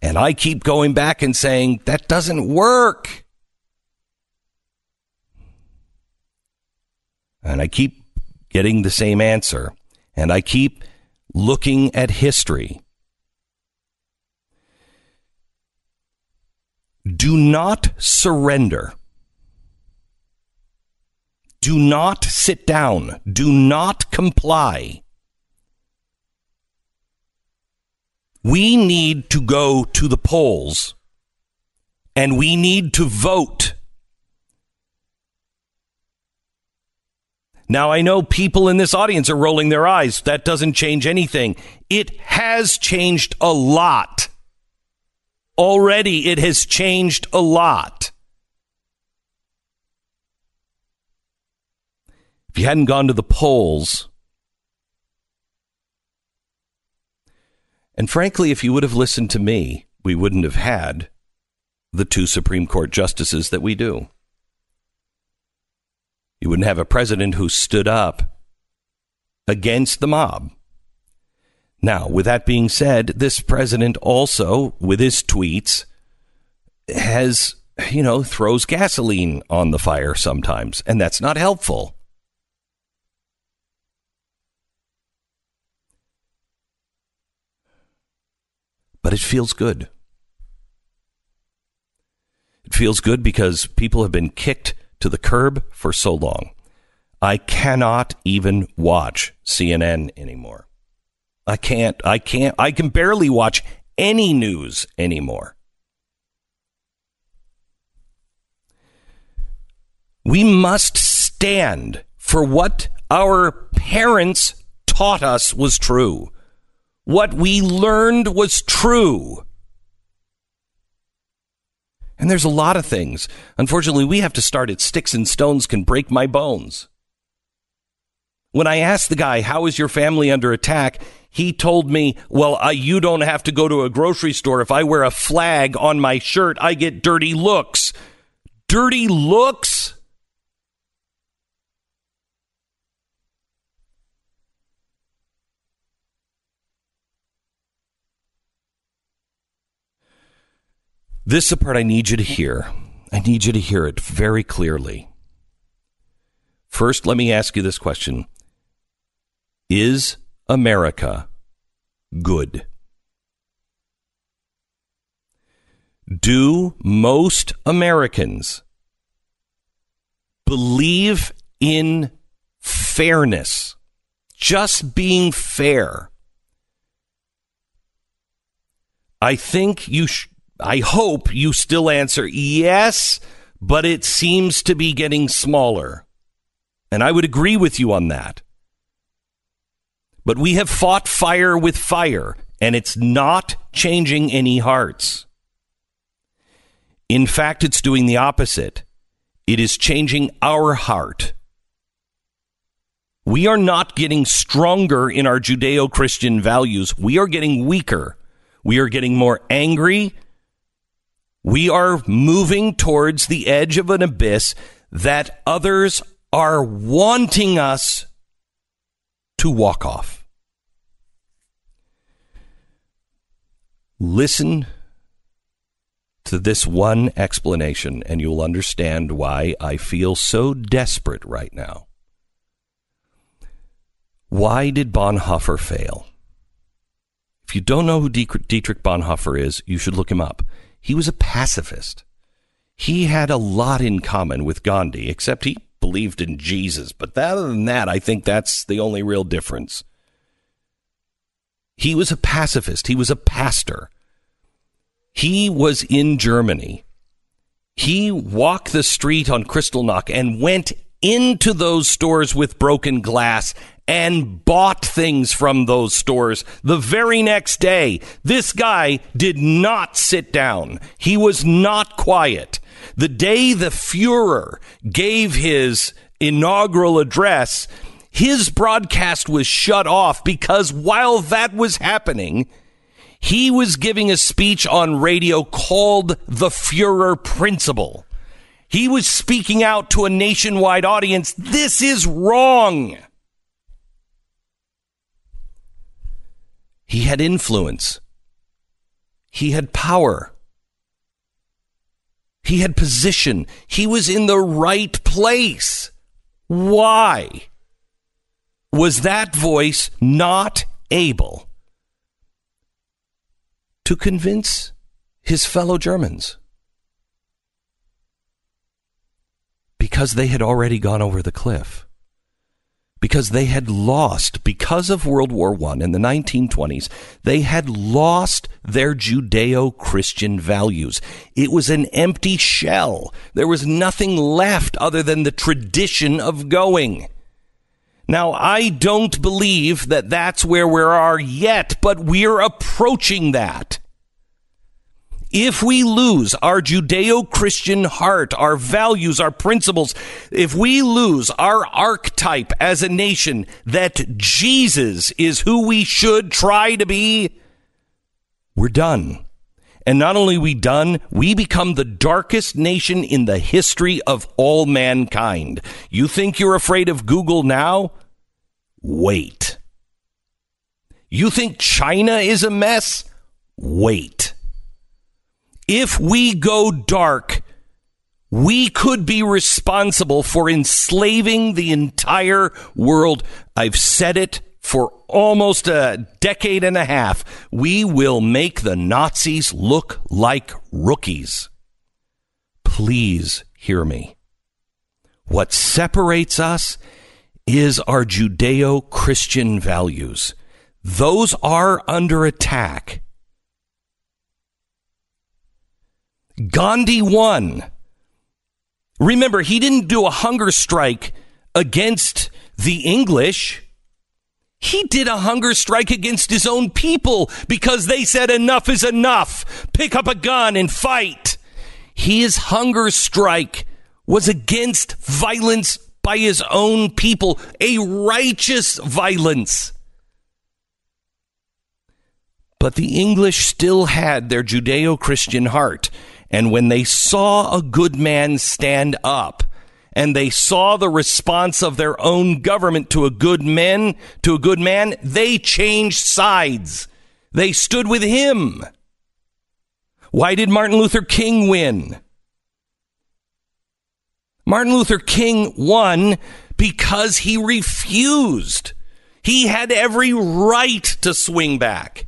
And I keep going back and saying, that doesn't work. And I keep getting the same answer. And I keep looking at history. Do not surrender. Do not sit down. Do not comply. We need to go to the polls and we need to vote. Now, I know people in this audience are rolling their eyes. That doesn't change anything. It has changed a lot. Already, it has changed a lot. If you hadn't gone to the polls, and frankly, if you would have listened to me, we wouldn't have had the two Supreme Court justices that we do. You wouldn't have a president who stood up against the mob. Now, with that being said, this president also, with his tweets, has, you know, throws gasoline on the fire sometimes, and that's not helpful. but it feels good. It feels good because people have been kicked to the curb for so long. I cannot even watch CNN anymore. I can't, I can't, I can barely watch any news anymore. We must stand for what our parents taught us was true. What we learned was true. And there's a lot of things. Unfortunately, we have to start at sticks and stones can break my bones. When I asked the guy, How is your family under attack? He told me, Well, uh, you don't have to go to a grocery store. If I wear a flag on my shirt, I get dirty looks. Dirty looks? This is the part I need you to hear. I need you to hear it very clearly. First, let me ask you this question Is America good? Do most Americans believe in fairness? Just being fair. I think you sh- I hope you still answer yes, but it seems to be getting smaller. And I would agree with you on that. But we have fought fire with fire, and it's not changing any hearts. In fact, it's doing the opposite. It is changing our heart. We are not getting stronger in our Judeo Christian values. We are getting weaker. We are getting more angry. We are moving towards the edge of an abyss that others are wanting us to walk off. Listen to this one explanation, and you'll understand why I feel so desperate right now. Why did Bonhoeffer fail? If you don't know who Dietrich Bonhoeffer is, you should look him up. He was a pacifist. He had a lot in common with Gandhi, except he believed in Jesus. But other than that, I think that's the only real difference. He was a pacifist. He was a pastor. He was in Germany. He walked the street on Kristallnacht and went into those stores with broken glass and bought things from those stores the very next day. This guy did not sit down. He was not quiet. The day the Fuhrer gave his inaugural address, his broadcast was shut off because while that was happening, he was giving a speech on radio called the Fuhrer Principle. He was speaking out to a nationwide audience. This is wrong. He had influence. He had power. He had position. He was in the right place. Why was that voice not able to convince his fellow Germans? Because they had already gone over the cliff because they had lost because of World War I in the 1920s they had lost their Judeo-Christian values. It was an empty shell. There was nothing left other than the tradition of going. Now I don't believe that that's where we are yet but we're approaching that if we lose our Judeo Christian heart, our values, our principles, if we lose our archetype as a nation that Jesus is who we should try to be, we're done. And not only we done, we become the darkest nation in the history of all mankind. You think you're afraid of Google now? Wait. You think China is a mess? Wait. If we go dark, we could be responsible for enslaving the entire world. I've said it for almost a decade and a half. We will make the Nazis look like rookies. Please hear me. What separates us is our Judeo Christian values. Those are under attack. Gandhi won. Remember, he didn't do a hunger strike against the English. He did a hunger strike against his own people because they said enough is enough. Pick up a gun and fight. His hunger strike was against violence by his own people, a righteous violence. But the English still had their Judeo Christian heart. And when they saw a good man stand up, and they saw the response of their own government to a good man, to a good man, they changed sides. They stood with him. Why did Martin Luther King win? Martin Luther King won because he refused. He had every right to swing back.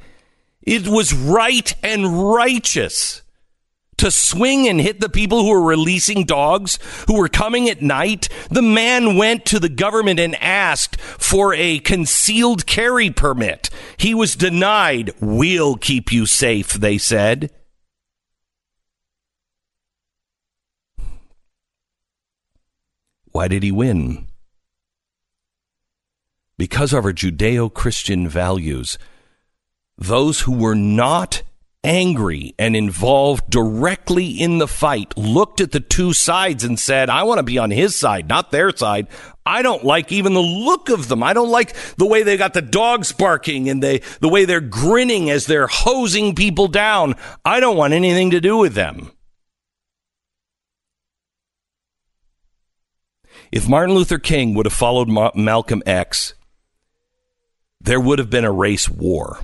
It was right and righteous to swing and hit the people who were releasing dogs, who were coming at night. The man went to the government and asked for a concealed carry permit. He was denied. We'll keep you safe, they said. Why did he win? Because of our Judeo Christian values those who were not angry and involved directly in the fight looked at the two sides and said, I want to be on his side, not their side. I don't like even the look of them. I don't like the way they got the dogs barking and they, the way they're grinning as they're hosing people down. I don't want anything to do with them. If Martin Luther King would have followed Ma- Malcolm X, there would have been a race war.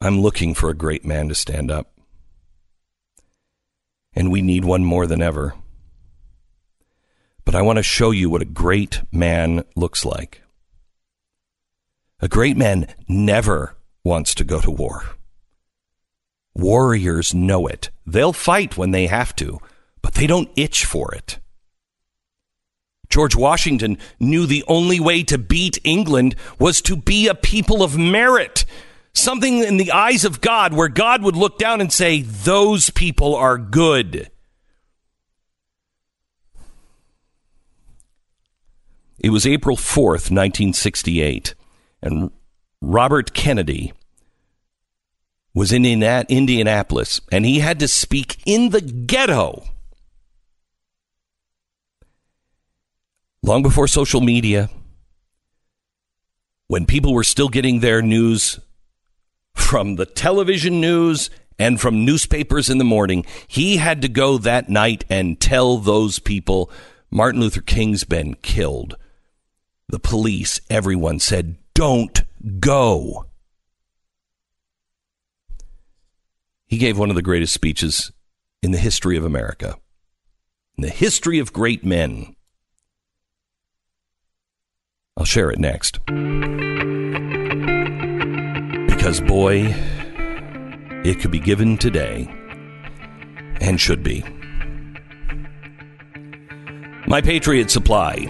I'm looking for a great man to stand up. And we need one more than ever. But I want to show you what a great man looks like. A great man never wants to go to war. Warriors know it. They'll fight when they have to, but they don't itch for it. George Washington knew the only way to beat England was to be a people of merit something in the eyes of God where God would look down and say, Those people are good. It was April 4th, 1968, and Robert Kennedy was in Indianapolis, and he had to speak in the ghetto. Long before social media, when people were still getting their news from the television news and from newspapers in the morning. He had to go that night and tell those people Martin Luther King's been killed. The police, everyone said, don't go. He gave one of the greatest speeches in the history of America, in the history of great men. I'll share it next. Because, boy, it could be given today and should be. My Patriot Supply.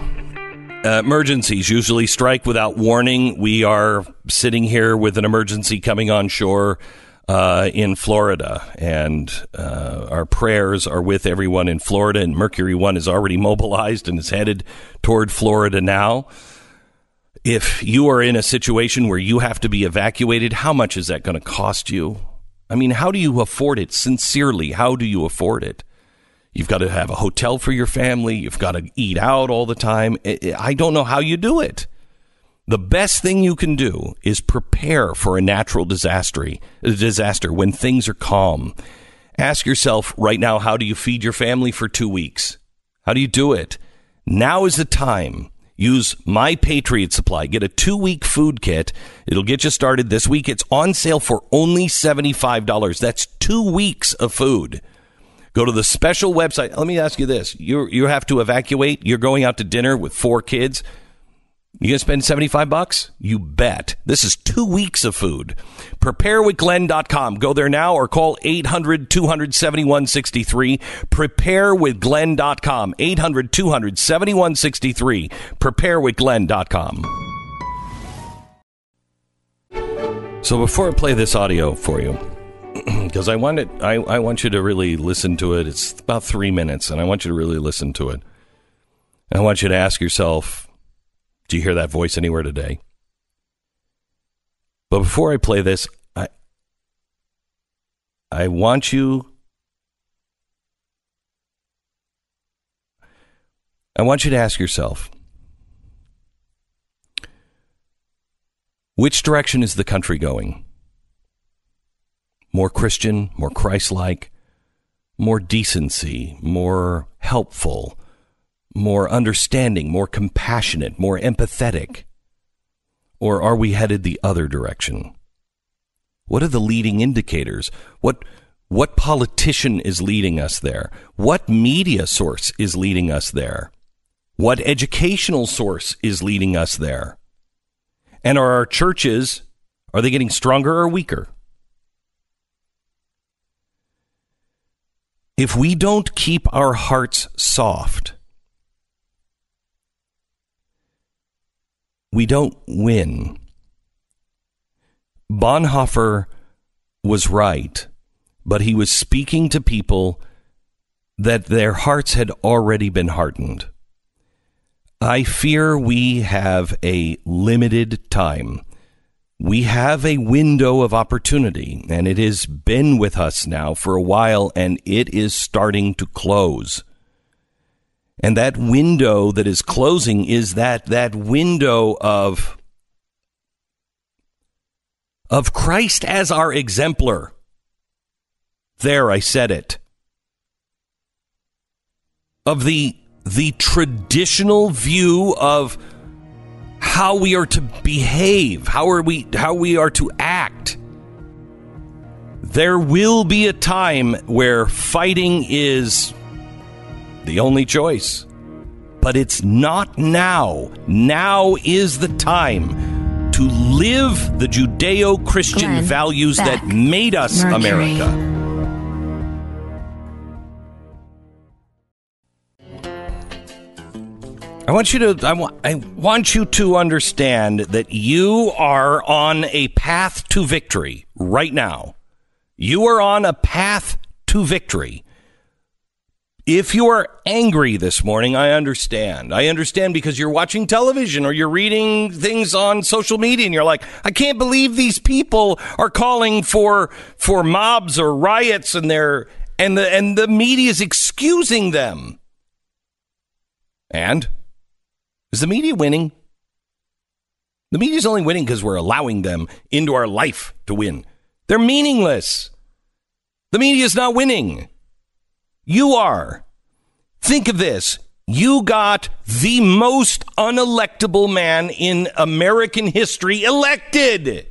Uh, emergencies usually strike without warning. We are sitting here with an emergency coming on shore uh, in Florida, and uh, our prayers are with everyone in Florida. And Mercury One is already mobilized and is headed toward Florida now. If you are in a situation where you have to be evacuated, how much is that going to cost you? I mean, how do you afford it? Sincerely, how do you afford it? You've got to have a hotel for your family. You've got to eat out all the time. I don't know how you do it. The best thing you can do is prepare for a natural disaster, disaster when things are calm. Ask yourself right now, how do you feed your family for two weeks? How do you do it? Now is the time Use My Patriot Supply. Get a two week food kit. It'll get you started this week. It's on sale for only $75. That's two weeks of food. Go to the special website. Let me ask you this. You, you have to evacuate. You're going out to dinner with four kids. You gonna spend 75 bucks? You bet. This is two weeks of food. Preparewithglenn.com. Go there now or call 800 200 7163. Preparewithglenn.com. 800 200 7163. Preparewithglenn.com. So before I play this audio for you, because I want it, I, I want you to really listen to it. It's about three minutes, and I want you to really listen to it. I want you to ask yourself, do you hear that voice anywhere today? But before I play this, I I want you I want you to ask yourself which direction is the country going? More Christian, more Christ like, more decency, more helpful, more understanding, more compassionate, more empathetic? Or are we headed the other direction? What are the leading indicators? What what politician is leading us there? What media source is leading us there? What educational source is leading us there? And are our churches are they getting stronger or weaker? If we don't keep our hearts soft, we don't win. Bonhoeffer was right, but he was speaking to people that their hearts had already been hardened. I fear we have a limited time. We have a window of opportunity, and it has been with us now for a while, and it is starting to close. And that window that is closing is that that window of of Christ as our exemplar. There I said it. Of the the traditional view of how we are to behave, how are we how we are to act. There will be a time where fighting is the only choice. But it's not now. Now is the time to live the Judeo Christian values that made us Mercury. America. I want you to I want I want you to understand that you are on a path to victory right now. You are on a path to victory. If you are angry this morning, I understand. I understand because you're watching television or you're reading things on social media and you're like, I can't believe these people are calling for for mobs or riots and they're and the and the media is excusing them. And is the media winning? The media's only winning because we're allowing them into our life to win. They're meaningless. The media's not winning. You are. Think of this. You got the most unelectable man in American history elected.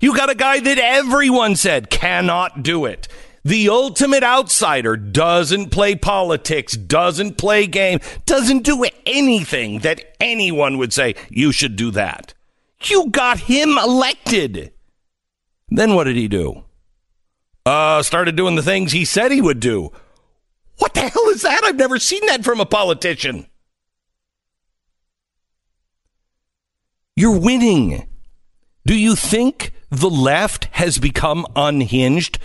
You got a guy that everyone said cannot do it. The ultimate outsider doesn't play politics, doesn't play game, doesn't do anything that anyone would say you should do that. You got him elected. Then what did he do? Uh, started doing the things he said he would do. What the hell is that? I've never seen that from a politician. You're winning. Do you think the left has become unhinged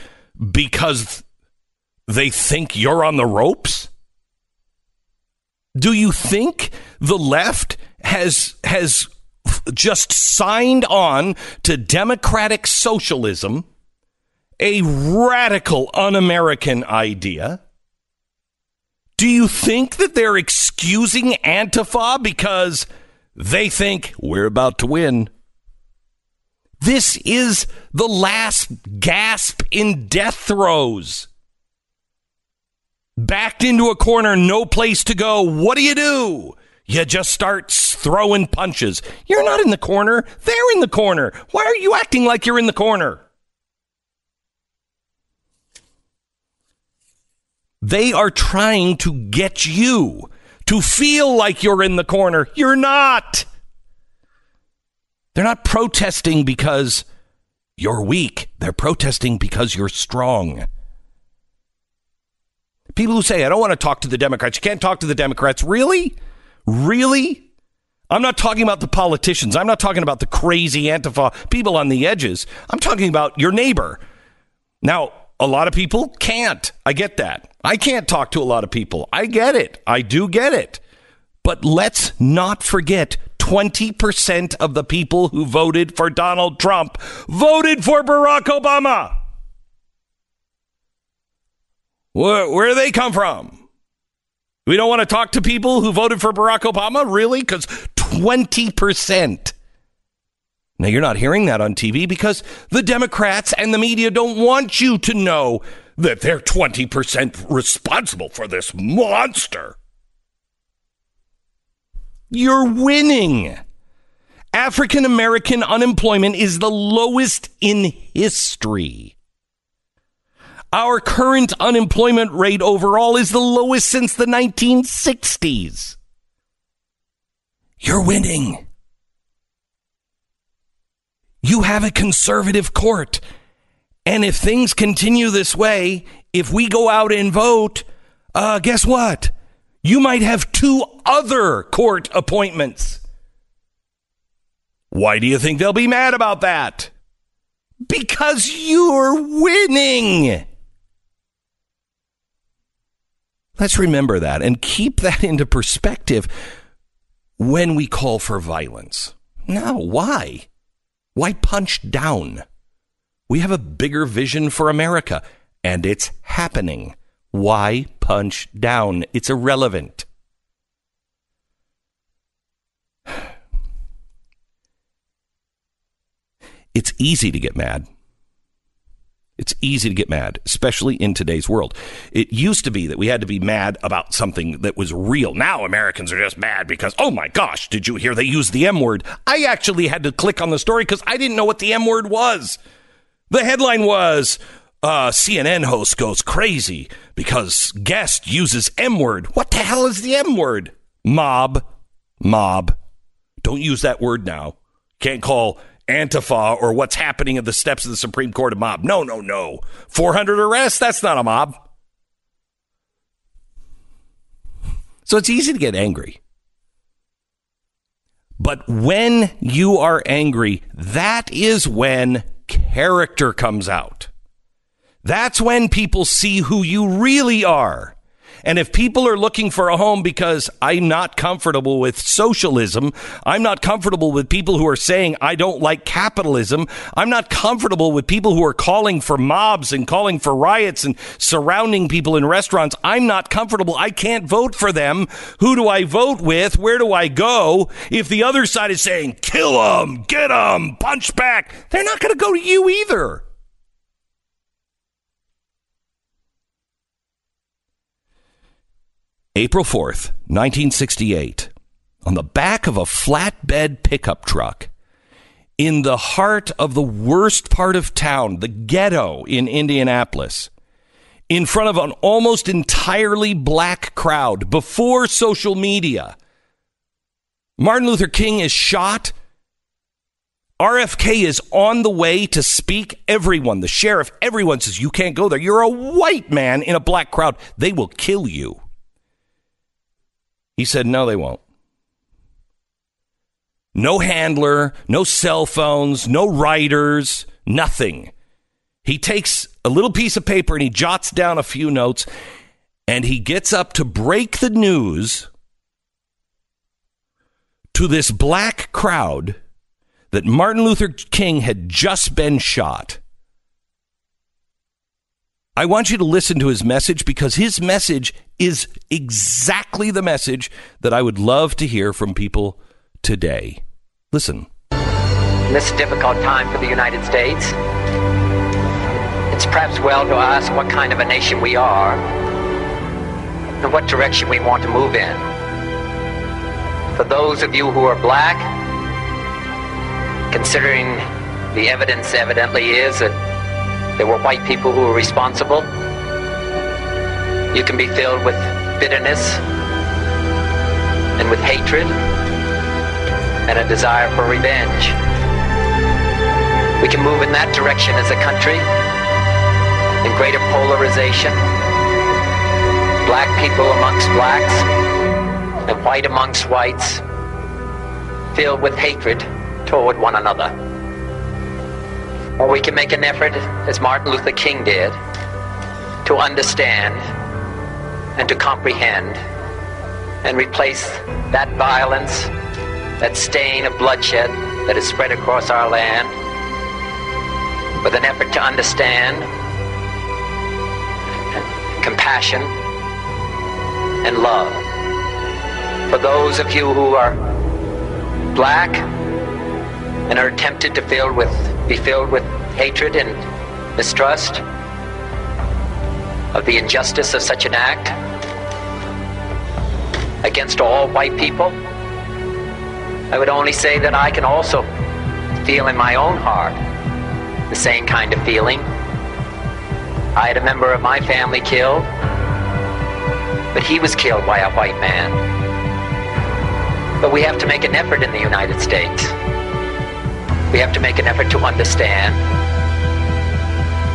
because they think you're on the ropes? Do you think the left has has just signed on to democratic socialism, a radical un-American idea? Do you think that they're excusing Antifa because they think we're about to win? This is the last gasp in death throes. Backed into a corner, no place to go. What do you do? You just start throwing punches. You're not in the corner. They're in the corner. Why are you acting like you're in the corner? They are trying to get you to feel like you're in the corner. You're not. They're not protesting because you're weak. They're protesting because you're strong. People who say, I don't want to talk to the Democrats. You can't talk to the Democrats. Really? Really? I'm not talking about the politicians. I'm not talking about the crazy Antifa people on the edges. I'm talking about your neighbor. Now, a lot of people can't. I get that. I can't talk to a lot of people. I get it. I do get it. But let's not forget 20% of the people who voted for Donald Trump voted for Barack Obama. Where, where do they come from? We don't want to talk to people who voted for Barack Obama? Really? Because 20%. Now, you're not hearing that on TV because the Democrats and the media don't want you to know that they're 20% responsible for this monster. You're winning. African American unemployment is the lowest in history. Our current unemployment rate overall is the lowest since the 1960s. You're winning. You have a conservative court. And if things continue this way, if we go out and vote, uh, guess what? You might have two other court appointments. Why do you think they'll be mad about that? Because you're winning. Let's remember that and keep that into perspective when we call for violence. Now, why? Why punch down? We have a bigger vision for America, and it's happening. Why punch down? It's irrelevant. It's easy to get mad. It's easy to get mad, especially in today's world. It used to be that we had to be mad about something that was real. Now Americans are just mad because, oh my gosh, did you hear they used the M word? I actually had to click on the story because I didn't know what the M word was. The headline was uh, CNN host goes crazy because guest uses M word. What the hell is the M word? Mob. Mob. Don't use that word now. Can't call Antifa or what's happening at the steps of the Supreme Court a mob. No, no, no. 400 arrests? That's not a mob. So it's easy to get angry. But when you are angry, that is when character comes out. That's when people see who you really are. And if people are looking for a home because I'm not comfortable with socialism, I'm not comfortable with people who are saying I don't like capitalism, I'm not comfortable with people who are calling for mobs and calling for riots and surrounding people in restaurants, I'm not comfortable. I can't vote for them. Who do I vote with? Where do I go? If the other side is saying kill them, get them, punch back, they're not going to go to you either. April 4th, 1968, on the back of a flatbed pickup truck in the heart of the worst part of town, the ghetto in Indianapolis, in front of an almost entirely black crowd before social media. Martin Luther King is shot. RFK is on the way to speak. Everyone, the sheriff, everyone says, You can't go there. You're a white man in a black crowd. They will kill you. He said, no, they won't. No handler, no cell phones, no writers, nothing. He takes a little piece of paper and he jots down a few notes and he gets up to break the news to this black crowd that Martin Luther King had just been shot. I want you to listen to his message because his message is exactly the message that I would love to hear from people today. Listen. In this difficult time for the United States, it's perhaps well to ask what kind of a nation we are and what direction we want to move in. For those of you who are black, considering the evidence evidently is that there were white people who were responsible you can be filled with bitterness and with hatred and a desire for revenge. We can move in that direction as a country in greater polarization, black people amongst blacks and white amongst whites, filled with hatred toward one another. Or we can make an effort, as Martin Luther King did, to understand and to comprehend and replace that violence, that stain of bloodshed that is spread across our land with an effort to understand compassion and love. For those of you who are black and are tempted to fill with, be filled with hatred and mistrust of the injustice of such an act against all white people, I would only say that I can also feel in my own heart the same kind of feeling. I had a member of my family killed, but he was killed by a white man. But we have to make an effort in the United States. We have to make an effort to understand,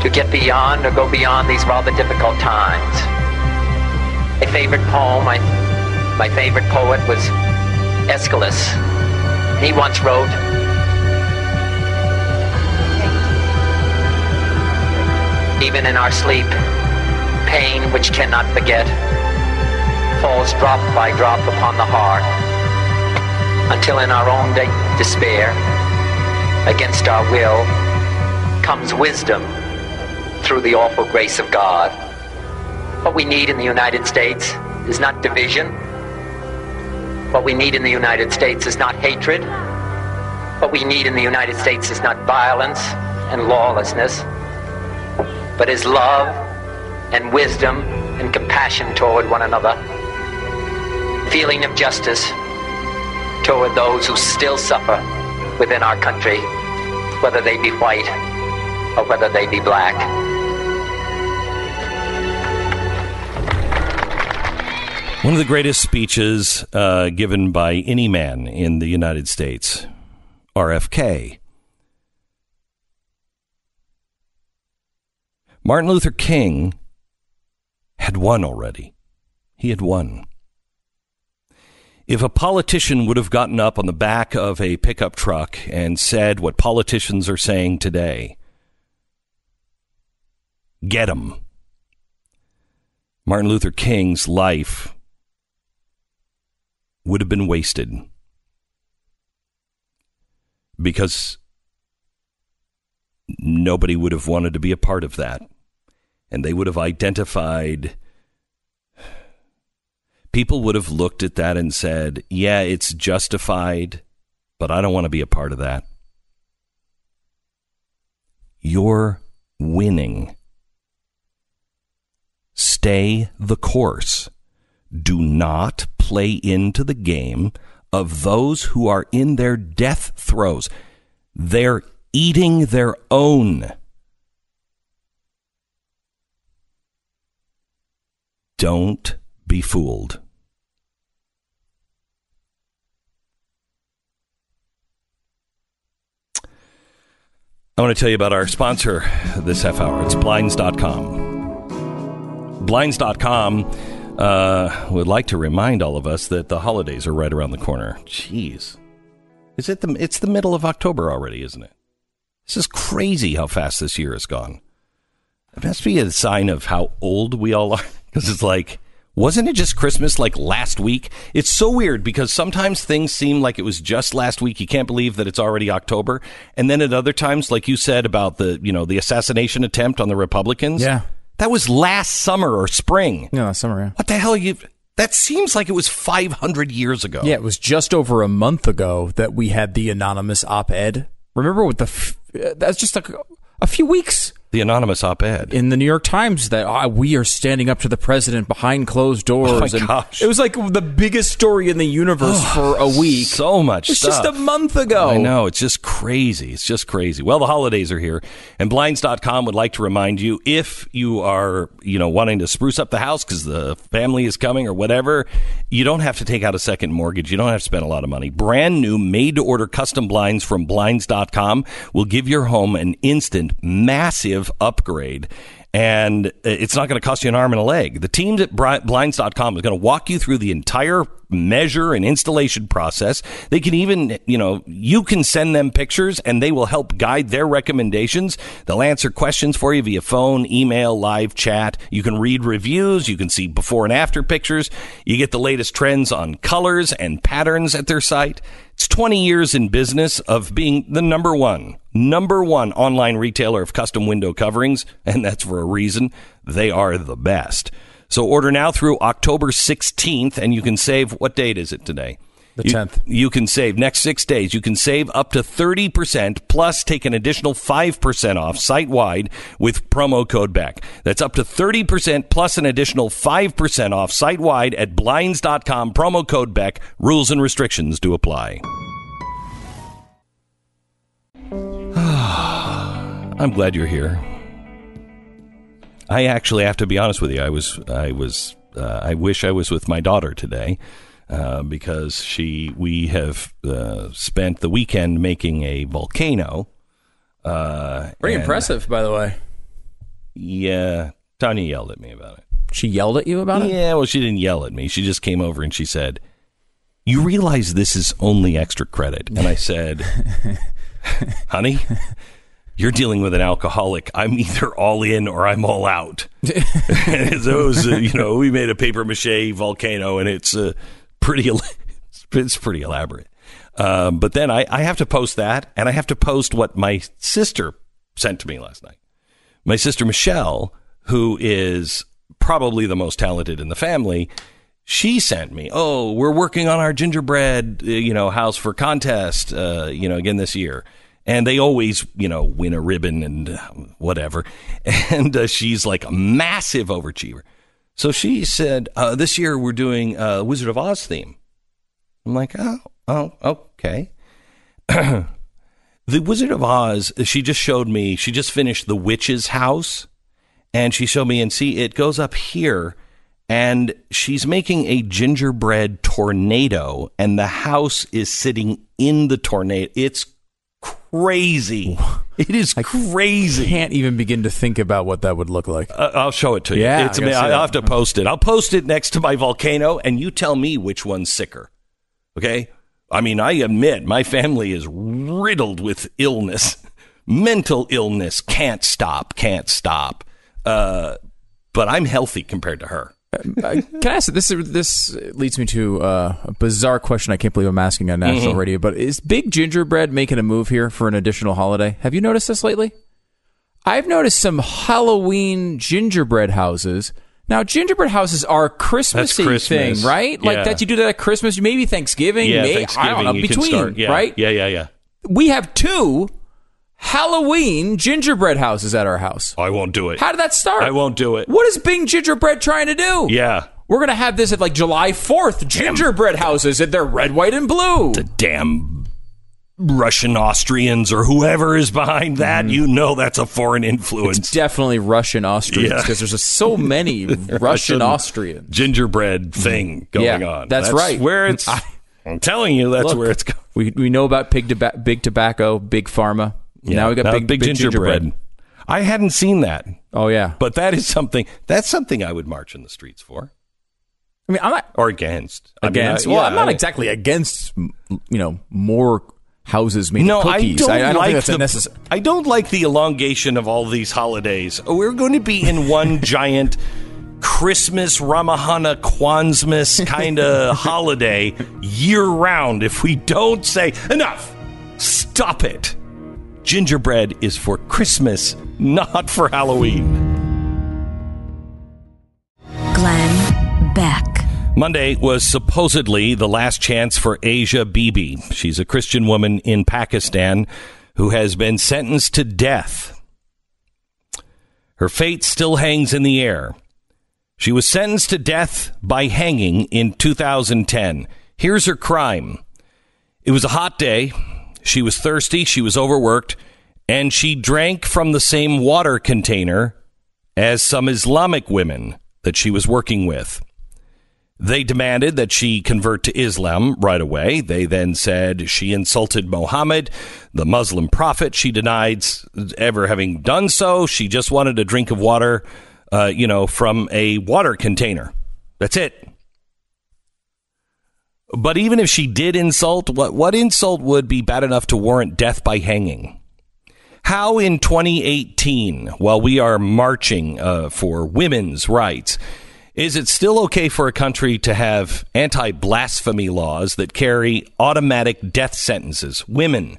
to get beyond or go beyond these rather difficult times. My favorite poem, my, my favorite poet was Aeschylus. He once wrote, Even in our sleep, pain which cannot forget falls drop by drop upon the heart until in our own de- despair, against our will, comes wisdom through the awful grace of God. What we need in the United States is not division. What we need in the United States is not hatred. What we need in the United States is not violence and lawlessness, but is love and wisdom and compassion toward one another, feeling of justice toward those who still suffer within our country, whether they be white or whether they be black. One of the greatest speeches uh, given by any man in the United States, RFK. Martin Luther King had won already. He had won. If a politician would have gotten up on the back of a pickup truck and said what politicians are saying today, get him. Martin Luther King's life would have been wasted because nobody would have wanted to be a part of that. And they would have identified, people would have looked at that and said, yeah, it's justified, but I don't want to be a part of that. You're winning. Stay the course. Do not play into the game of those who are in their death throes. They're eating their own. Don't be fooled. I want to tell you about our sponsor this half hour. It's blinds.com. Blinds.com uh, would like to remind all of us that the holidays are right around the corner. Jeez. Is it the it's the middle of October already, isn't it? This is crazy how fast this year has gone. It must be a sign of how old we all are. Because it's like, wasn't it just Christmas like last week? It's so weird because sometimes things seem like it was just last week. You can't believe that it's already October. And then at other times, like you said about the, you know, the assassination attempt on the Republicans. Yeah. That was last summer or spring. Last summer, yeah. What the hell you that seems like it was 500 years ago. Yeah, it was just over a month ago that we had the anonymous op-ed. Remember with the f- uh, that's just like a few weeks The anonymous op-ed. in the New York Times that ah, we are standing up to the president behind closed doors. Oh my and gosh. It was like the biggest story in the universe for a week. So much It's just a month ago. I know. It's just crazy. It's just crazy. Well, the holidays are here, and Blinds.com would like to remind you if you are, you know, wanting to spruce up the house because the family is coming or whatever, you don't have to take out a second mortgage. You don't have to spend a lot of money. Brand new made to order custom blinds from Blinds.com will give your home an instant massive upgrade. and it's not going to cost you an arm and a leg. The teams at Blinds.com is going to walk you through the entire measure and installation process. They can even, you know, you can send them pictures and they will help guide their recommendations. They'll answer questions for you via phone, email, live chat. You can read reviews. You can see before and after pictures. You get the latest trends on colors and patterns at their site. It's 20 years in business of being the number one, number one online retailer of custom window coverings, and that's for a reason. They are the best. So order now through October 16th, and you can save. What date is it today? The You- 10th. You can save next six days. You can save up to 30% plus take an additional 5% off site wide with promo code BECK. That's up to 30% plus an additional 5% off site wide at blinds.com. Promo code BECK. Rules and restrictions do apply. I'm glad you're here. I actually have to be honest with you. I was, I was, uh, I wish I was with my daughter today uh, because she, we have uh, spent the weekend making a volcano. Uh, Pretty and- impressive, by the way. Yeah, Tanya yelled at me about it. She yelled at you about it? Yeah, well, she didn't yell at me. She just came over and she said, "You realize this is only extra credit?" And I said, "Honey." You're dealing with an alcoholic. I'm either all in or I'm all out. was, uh, you know, we made a paper mache volcano, and it's uh, pretty, el- it's pretty elaborate. Um, but then I, I have to post that, and I have to post what my sister sent to me last night. My sister Michelle, who is probably the most talented in the family, she sent me, "Oh, we're working on our gingerbread, uh, you know, house for contest, uh, you know, again this year." And they always, you know, win a ribbon and uh, whatever. And uh, she's like a massive overachiever. So she said, uh, "This year we're doing uh, Wizard of Oz theme." I'm like, "Oh, oh, okay." the Wizard of Oz, she just showed me, she just finished The Witch's House, and she showed me, and see, it goes up here, and she's making a gingerbread tornado, and the house is sitting in the tornado. It's crazy. It is crazy. I can't even begin to think about what that would look like. Uh, I'll show it to you. Yeah, it's I gotta ama- see I'll have to post it. I'll post it next to my volcano, and you tell me which one's sicker. Okay? I mean, I admit my family is riddled with illness, mental illness. Can't stop. Can't stop. Uh, but I'm healthy compared to her. Uh, Can I ask this? This leads me to uh, a bizarre question. I can't believe I'm asking on national Mhm. radio. But is Big Gingerbread making a move here for an additional holiday? Have you noticed this lately? I've noticed some Halloween gingerbread houses. Now, gingerbread houses are a Christmassy Christmas. thing, right? Like Yeah. that you do that at Christmas, maybe Thanksgiving, yeah, May, Thanksgiving. I don't know, between, start. Yeah, right? Yeah, yeah, yeah. We have two Halloween gingerbread houses at our house. I won't do it. How did that start? I won't do it. What is Big Gingerbread trying to do? Yeah. We're going to have this at like July 4th. Gingerbread houses and they're red, white, and blue. The damn Russian Austrians or whoever is behind that, mm. you know that's a foreign influence. It's definitely Russian Austrians Yeah. because there's just so many Russian Austrians. gingerbread mm. thing going Yeah, on. that's right. Where it's, I- I'm telling you, that's Look, where it's going. We, we know about big, toba- big tobacco, big pharma. Now we got uh, big, big, gingerbread. I hadn't seen that, Oh, yeah. but that is something. That's something I would march in the streets for I mean, I'm not or against. I mean, against. I- well, yeah, I'm not I- exactly against, you know, more houses made No, of I cookies. don't, I, don't like the, necessary. I don't like the elongation of all these holidays. We're going to be in one giant Christmas, Ramahana, Kwanzmas kind of holiday year round. If we don't say enough, stop it. Gingerbread is for Christmas, not for Halloween. Glenn Beck. Monday was supposedly the last chance for Asia Bibi. She's a Christian woman in Pakistan who has been sentenced to death. Her fate still hangs in the air. She was sentenced to death by hanging in 2010. Here's her crime it was a hot day. She was thirsty, she was overworked, and she drank from the same water container as some Islamic women that she was working with. They demanded that she convert to Islam right away. They then said she insulted Mohammed, the Muslim prophet. She denied ever having done so. She just wanted a drink of water, uh, you know, from a water container. That's it. But even if she did insult, what, what insult would be bad enough to warrant death by hanging? How in 2018, while we are marching uh, for women's rights, is it still okay for a country to have anti blasphemy laws that carry automatic death sentences? Women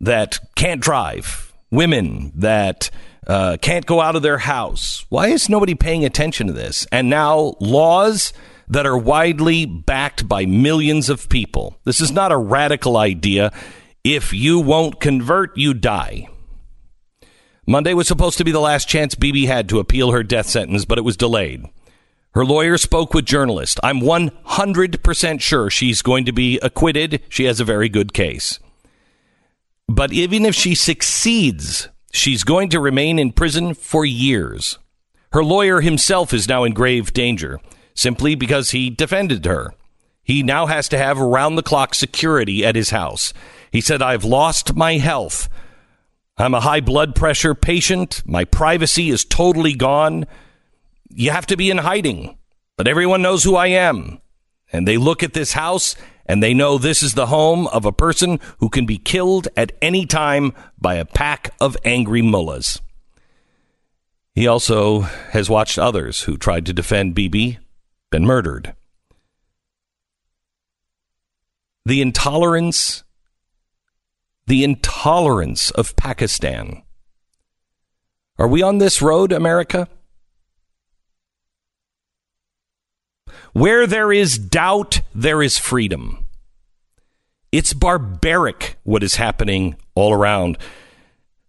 that can't drive, women that uh, can't go out of their house. Why is nobody paying attention to this? And now laws that are widely backed by millions of people. This is not a radical idea. If you won't convert, you die. Monday was supposed to be the last chance Bibi had to appeal her death sentence, but it was delayed. Her lawyer spoke with journalists. I'm 100% sure she's going to be acquitted. She has a very good case. But even if she succeeds, she's going to remain in prison for years. Her lawyer himself is now in grave danger simply because he defended her. He now has to have around the clock security at his house. He said, I've lost my health. I'm a high blood pressure patient. My privacy is totally gone you have to be in hiding, but everyone knows who I am. And they look at this house and they know this is the home of a person who can be killed at any time by a pack of angry mullahs. He also has watched others who tried to defend Bibi been murdered. The intolerance, the intolerance of Pakistan. Are we on this road, America? Where there is doubt, there is freedom. It's barbaric what is happening all around.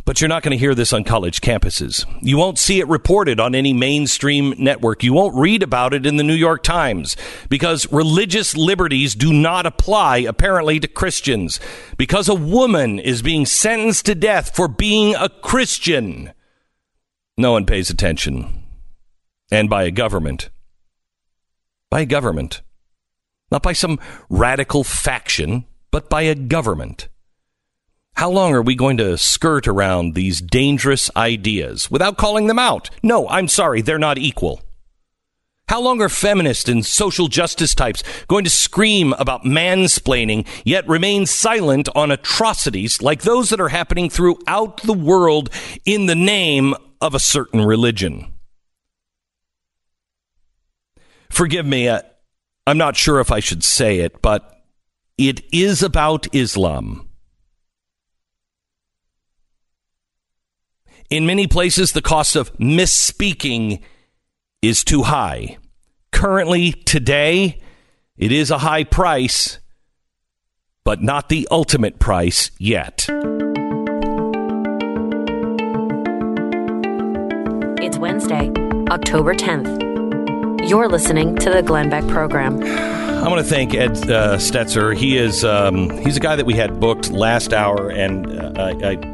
But you're not going to hear this on college campuses. You won't see it reported on any mainstream network. You won't read about it in the New York Times because religious liberties do not apply, apparently, to Christians. Because a woman is being sentenced to death for being a Christian, no one pays attention. And by a government by a government. Not by some radical faction, but by a government. How long are we going to skirt around these dangerous ideas without calling them out? No, I'm sorry, they're not equal. How long are feminist and social justice types going to scream about mansplaining, yet remain silent on atrocities like those that are happening throughout the world in the name of a certain religion? forgive me, uh, I'm not sure if I should say it, but it is about Islam. In many places, the cost of misspeaking is too high. Currently, today, it is a high price, but not the ultimate price yet. It's Wednesday, October 10th. You're listening to the Glenn Beck program. I want to thank Ed uh, Stetzer. He is um, he's a guy that we had booked last hour, and uh, I, I,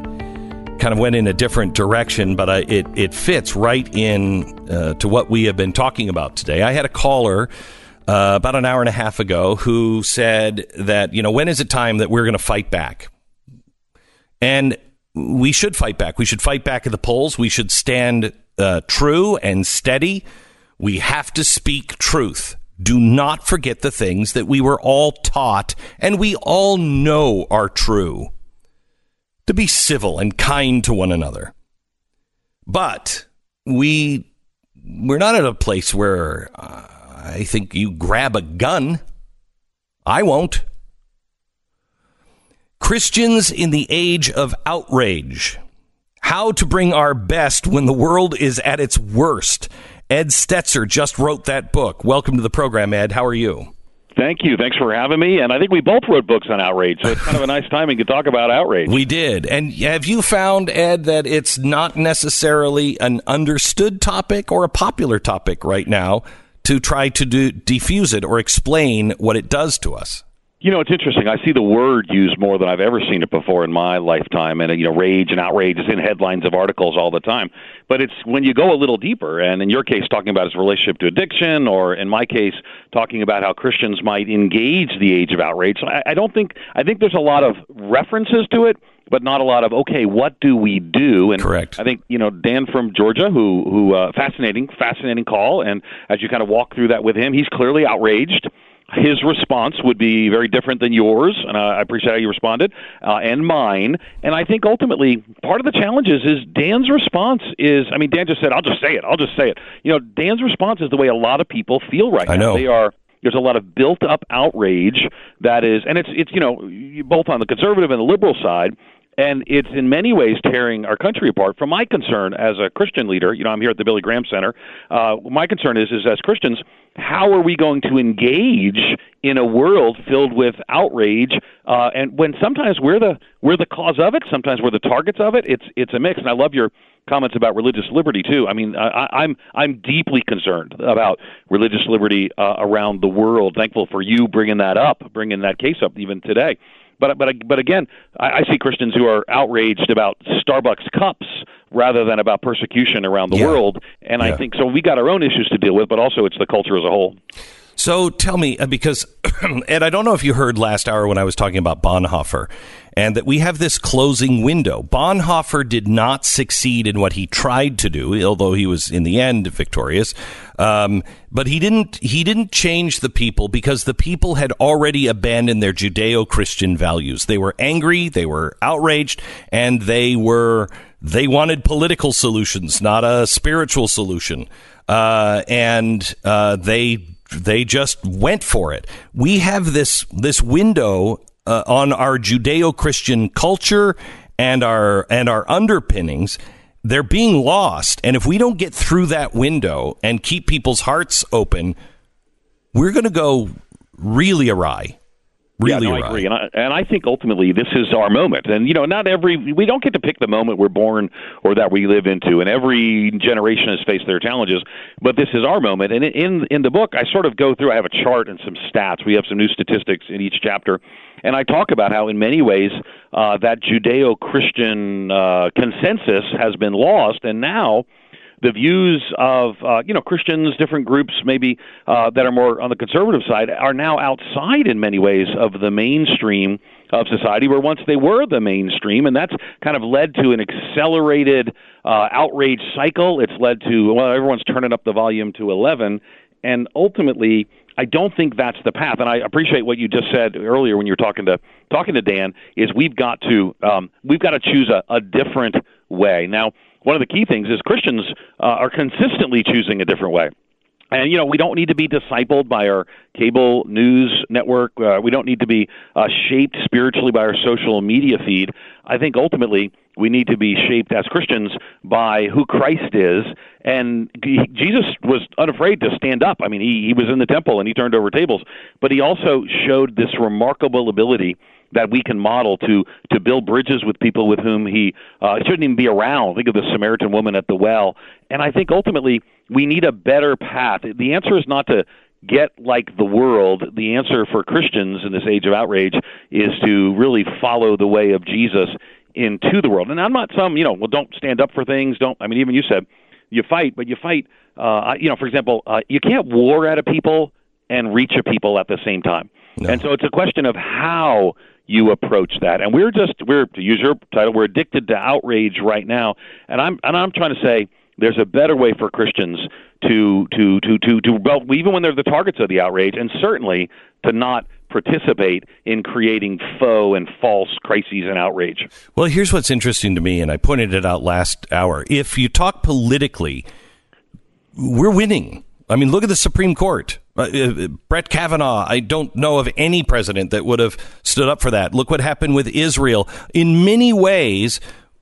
kind of went in a different direction, but I, it it fits right in uh, to what we have been talking about today. I had a caller. Uh, about an hour and a half ago, who said that, you know, when is it time that we're going to fight back? And we should fight back. We should fight back at the polls. We should stand uh, true and steady we have to speak truth. Do not forget the things that we were all taught and we all know are true. To be civil and kind to one another. But we we're not at a place where uh, I think you grab a gun. I won't. Christians in the age of outrage. How to bring our best when the world is at its worst Ed Stetzer just wrote that book. Welcome to the program, Ed. How are you? Thank you. Thanks for having me. And I think we both wrote books on outrage, so it's kind of a nice timing to talk about outrage. We did. And have you found, Ed, that it's not necessarily an understood topic or a popular topic right now to try to do, diffuse it or explain what it does to us? You know, it's interesting. I see the word used more than I've ever seen it before in my lifetime, and you know, rage and outrage is in headlines of articles all the time. But it's when you go a little deeper, and in your case, talking about his relationship to addiction, or in my case, talking about how Christians might engage the age of outrage. So I, I don't think I think there's a lot of references to it, but not a lot of okay, what do we do? And Correct. I think you know Dan from Georgia, who who uh, fascinating, fascinating call, and as you kind of walk through that with him, he's clearly outraged his response would be very different than yours, and I appreciate how you responded, uh, and mine. And I think ultimately part of the challenge is, is Dan's response is, I mean, Dan just said, "I'll just say it, I'll just say it." You know, Dan's response is the way a lot of people feel right I now. know. They are there's a lot of built up outrage that is, and it's it's you know both on the conservative and the liberal side. And it's in many ways tearing our country apart. From my concern as a Christian leader, you know, I'm here at the Billy Graham Center. Uh, my concern is, is as Christians, how are we going to engage in a world filled with outrage? Uh, and when sometimes we're the we're the cause of it, sometimes we're the targets of it. It's it's a mix. And I love your comments about religious liberty too. I mean, I, I'm I'm deeply concerned about religious liberty uh, around the world. Thankful for you bringing that up, bringing that case up even today. But but but again, I, I see Christians who are outraged about Starbucks cups rather than about persecution around the Yeah. world. And Yeah. I think so. We got our own issues to deal with, but also it's the culture as a whole. So tell me, uh, because Ed, I don't know if you heard last hour when I was talking about Bonhoeffer, and that we have this closing window. Bonhoeffer did not succeed in what he tried to do, although he was in the end victorious. Um, but he didn't. He didn't change the people because the people had already abandoned their Judeo-Christian values. They were angry, they were outraged, and they were they wanted political solutions, not a spiritual solution. Uh, and uh, they they just went for it. We have this this window uh, on our Judeo-Christian culture and our and our underpinnings. They're being lost, and if we don't get through that window and keep people's hearts open, we're going to go really awry. Really yeah, no. I agree, and I, and I think ultimately this is our moment. And you know, not every we don't get to pick the moment we're born or that we live into, and every generation has faced their challenges. But this is our moment. And in in the book, I sort of go through. I have a chart and some stats. We have some new statistics in each chapter, and I talk about how, in many ways, uh, that Judeo-Christian uh, consensus has been lost, and now the views of uh, you know Christians, different groups maybe uh, that are more on the conservative side, are now outside in many ways of the mainstream of society, where once they were the mainstream, and that's kind of led to an accelerated uh, outrage cycle. It's led to well, everyone's turning up the volume to eleven, and ultimately. I don't think that's the path, and I appreciate what you just said earlier when you were talking to talking to Dan. Is we've got to um, we've got to choose a, a different way now one of the key things is Christians uh, are consistently choosing a different way. And you know we don't need to be discipled by our cable news network. Uh, we don't need to be uh, shaped spiritually by our social media feed. I think ultimately we need to be shaped as Christians by who Christ is. And he, Jesus was unafraid to stand up. I mean, he, he was in the temple and he turned over tables, but he also showed this remarkable ability that we can model to to build bridges with people with whom he uh, shouldn't even be around. Think of the Samaritan woman at the well, and I think ultimately we need a better path. The answer is not to get like the world. The answer for Christians in this age of outrage is to really follow the way of Jesus into the world. And I'm not some you know well don't stand up for things. Don't I mean even you said you fight, but you fight. Uh, you know, for example, uh, you can't war at a people and reach a people at the same time. And so it's a question of how you approach that. And we're just we're to use your title, we're addicted to outrage right now. And I'm and I'm trying to say there's a better way for Christians to to to to to well even when they're the targets of the outrage and certainly to not participate in creating faux and false crises and outrage. Well, here's what's interesting to me, and I pointed it out last hour. If you talk politically, we're winning. I mean, look at the Supreme Court. Uh, uh, Brett Kavanaugh, I don't know of any president that would have stood up for that. Look what happened with Israel. In many ways,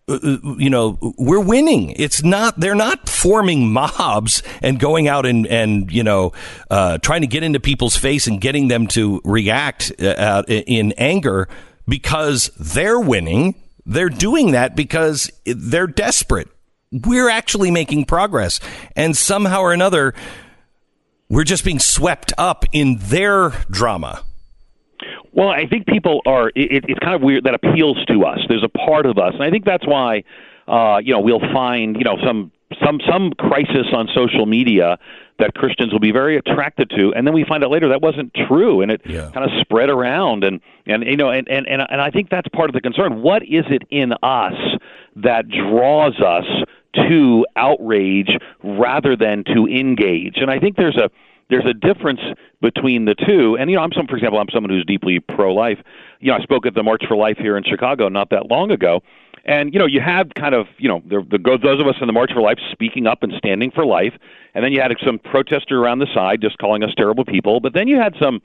uh, uh, you know, we're winning. It's not, they're not forming mobs and going out and, and you know, uh, trying to get into people's face and getting them to react in anger because they're winning. They're doing that because they're desperate. We're actually making progress. And somehow or another, we're just being swept up in their drama. Well, I think people are. It, it's kind of weird that appeals to us. There's a part of us, and I think that's why, uh, you know, we'll find, you know, some some some crisis on social media that Christians will be very attracted to, and then we find out later that wasn't true, and it Yeah. kind of spread around, and and you know, and and and and I think that's part of the concern. What is it in us that draws us to outrage rather than to engage? And I think there's a there's a difference between the two. And you know, I'm some, for example, I'm someone who's deeply pro-life. You know, I spoke at the March for Life here in Chicago not that long ago, and you know, you had kind of you know the, the those of us in the March for Life speaking up and standing for life, and then you had some protester around the side just calling us terrible people. But then you had some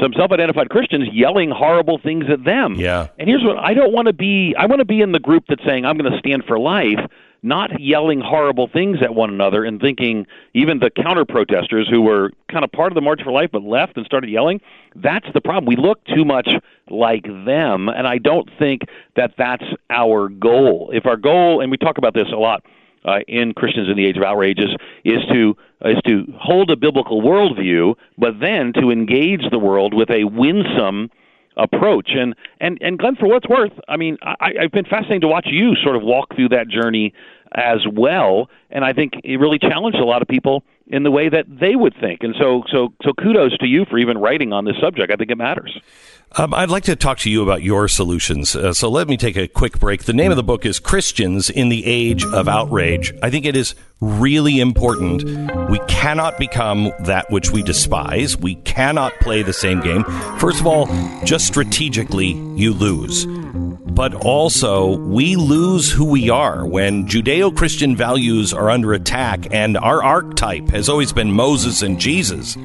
some self-identified Christians yelling horrible things at them. Yeah. And here's what I don't want to be. I want to be in the group that's saying I'm going to stand for life, not yelling horrible things at one another and thinking even the counter protesters who were kind of part of the March for Life but left and started yelling. That's the problem. We look too much like them, and I don't think that that's our goal. If our goal, and we talk about this a lot uh, in Christians in the Age of Outrages is to is to hold a biblical worldview, but then to engage the world with a winsome approach. And and and Glenn, for what's worth, I mean, I, I've been fascinated to watch you sort of walk through that journey as well, and I think it really challenged a lot of people in the way that they would think. And so so so kudos to you for even writing on this subject. I think it matters. Um, I'd like to talk to you about your solutions. Uh, so let me take a quick break. The name of the book is Christians in the Age of Outrage. I think it is really important. We cannot become that which we despise. We cannot play the same game. First of all, just strategically, you lose. But also, we lose who we are when Judeo Christian values are under attack, and our archetype has always been Moses and Jesus.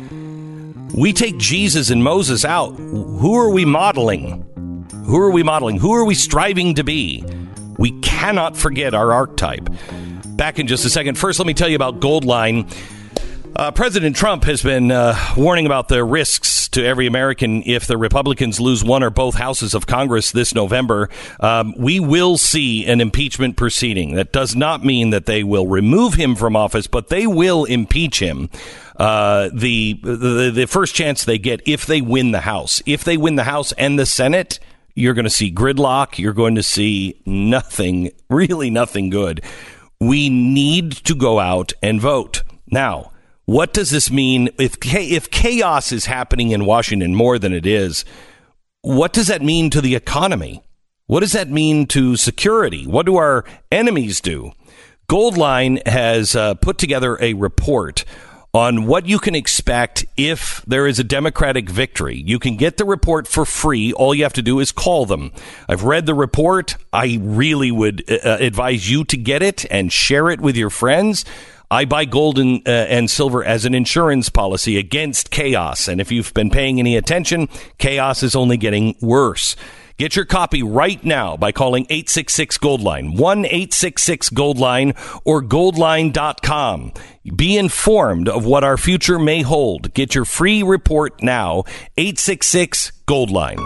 We take Jesus and Moses out. Who are we modeling? Who are we modeling? Who are we striving to be? We cannot forget our archetype. Back in just a second. First, let me tell you about Goldline. Uh, President Trump has been uh, warning about the risks to every American if the Republicans lose one or both houses of Congress this November. Um, we will see an impeachment proceeding. That does not mean that they will remove him from office, but they will impeach him. Uh, the, the the first chance they get if they win the House, if they win the House and the Senate, you're going to see gridlock. You're going to see nothing, really nothing good. We need to go out and vote now. What does this mean if if chaos is happening in Washington more than it is? What does that mean to the economy? What does that mean to security? What do our enemies do? Goldline has uh, put together a report on what you can expect if there is a Democratic victory. You can get the report for free. All you have to do is call them. I've read the report. I really would uh, advise you to get it and share it with your friends. I buy gold and, uh, and silver as an insurance policy against chaos. And if you've been paying any attention, chaos is only getting worse. Get your copy right now by calling 866 Goldline, 1 866 Goldline, or goldline.com. Be informed of what our future may hold. Get your free report now, 866 Goldline.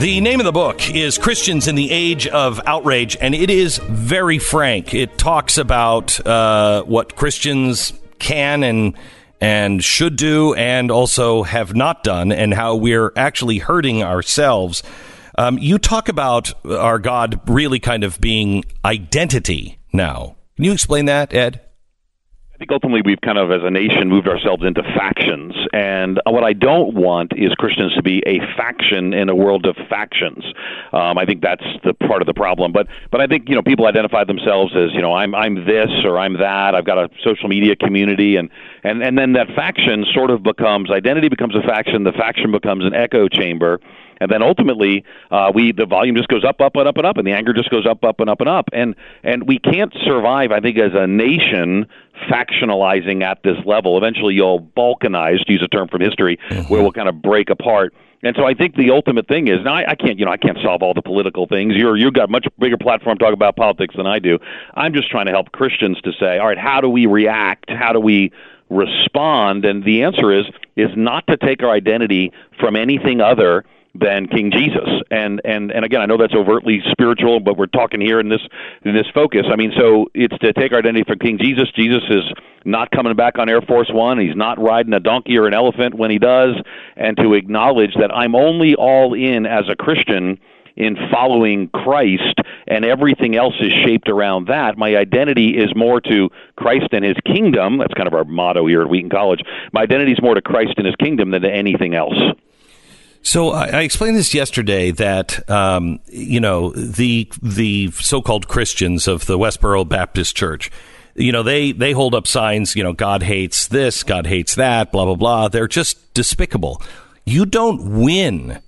The name of the book is Christians in the Age of Outrage, and it is very frank. It talks about uh, what Christians can and and should do, and also have not done, and how we're actually hurting ourselves. Um, you talk about our God really kind of being identity now. Can you explain that, Ed? I think ultimately we've kind of, as a nation, moved ourselves into factions. And what I don't want is Christians to be a faction in a world of factions. Um, I think that's the part of the problem. But but I think you know people identify themselves as you know I'm I'm this or I'm that. I've got a social media community, and and and then that faction sort of becomes identity becomes a faction. The faction becomes an echo chamber and then ultimately uh, we the volume just goes up, up, and up, and up, and the anger just goes up, up, and up, and up, and and we can't survive. I think as a nation factionalizing at this level. Eventually, you'll balkanize, to use a term from history, where we'll uh-huh. kind of break apart. And so I think the ultimate thing is now I, I can't you know I can't solve all the political things. You're you've got a much bigger platform to talk about politics than I do. I'm just trying to help Christians to say, all right, how do we react? How do we respond? And the answer is is not to take our identity from anything other than King Jesus. And and and again, I know that's overtly spiritual, but we're talking here in this in this focus. I mean, so it's to take our identity from King Jesus. Jesus is not coming back on Air Force One. He's not riding a donkey or an elephant when he does, and to acknowledge that I'm only all in as a Christian in following Christ, and everything else is shaped around that. My identity is more to Christ and His kingdom. That's kind of our motto here at Wheaton College. My identity is more to Christ and His kingdom than to anything else. So I, explained this yesterday that um, you know the the so-called Christians of the Westboro Baptist Church, you know they they hold up signs, you know God hates this, God hates that, blah blah blah. They're just despicable. You don't win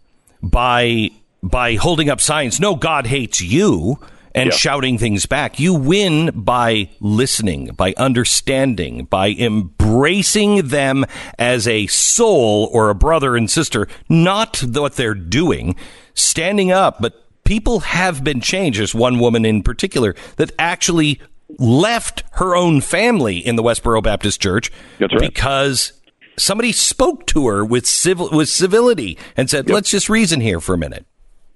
by by holding up signs. No, God hates you and Yeah. shouting things back. You win by listening, by understanding, by embracing them as a soul or a brother and sister, not what they're doing, standing up. But people have been changed. There's one woman in particular that actually left her own family in the Westboro Baptist Church because somebody spoke to her with civil with civility and said, "Let's just reason here for a minute."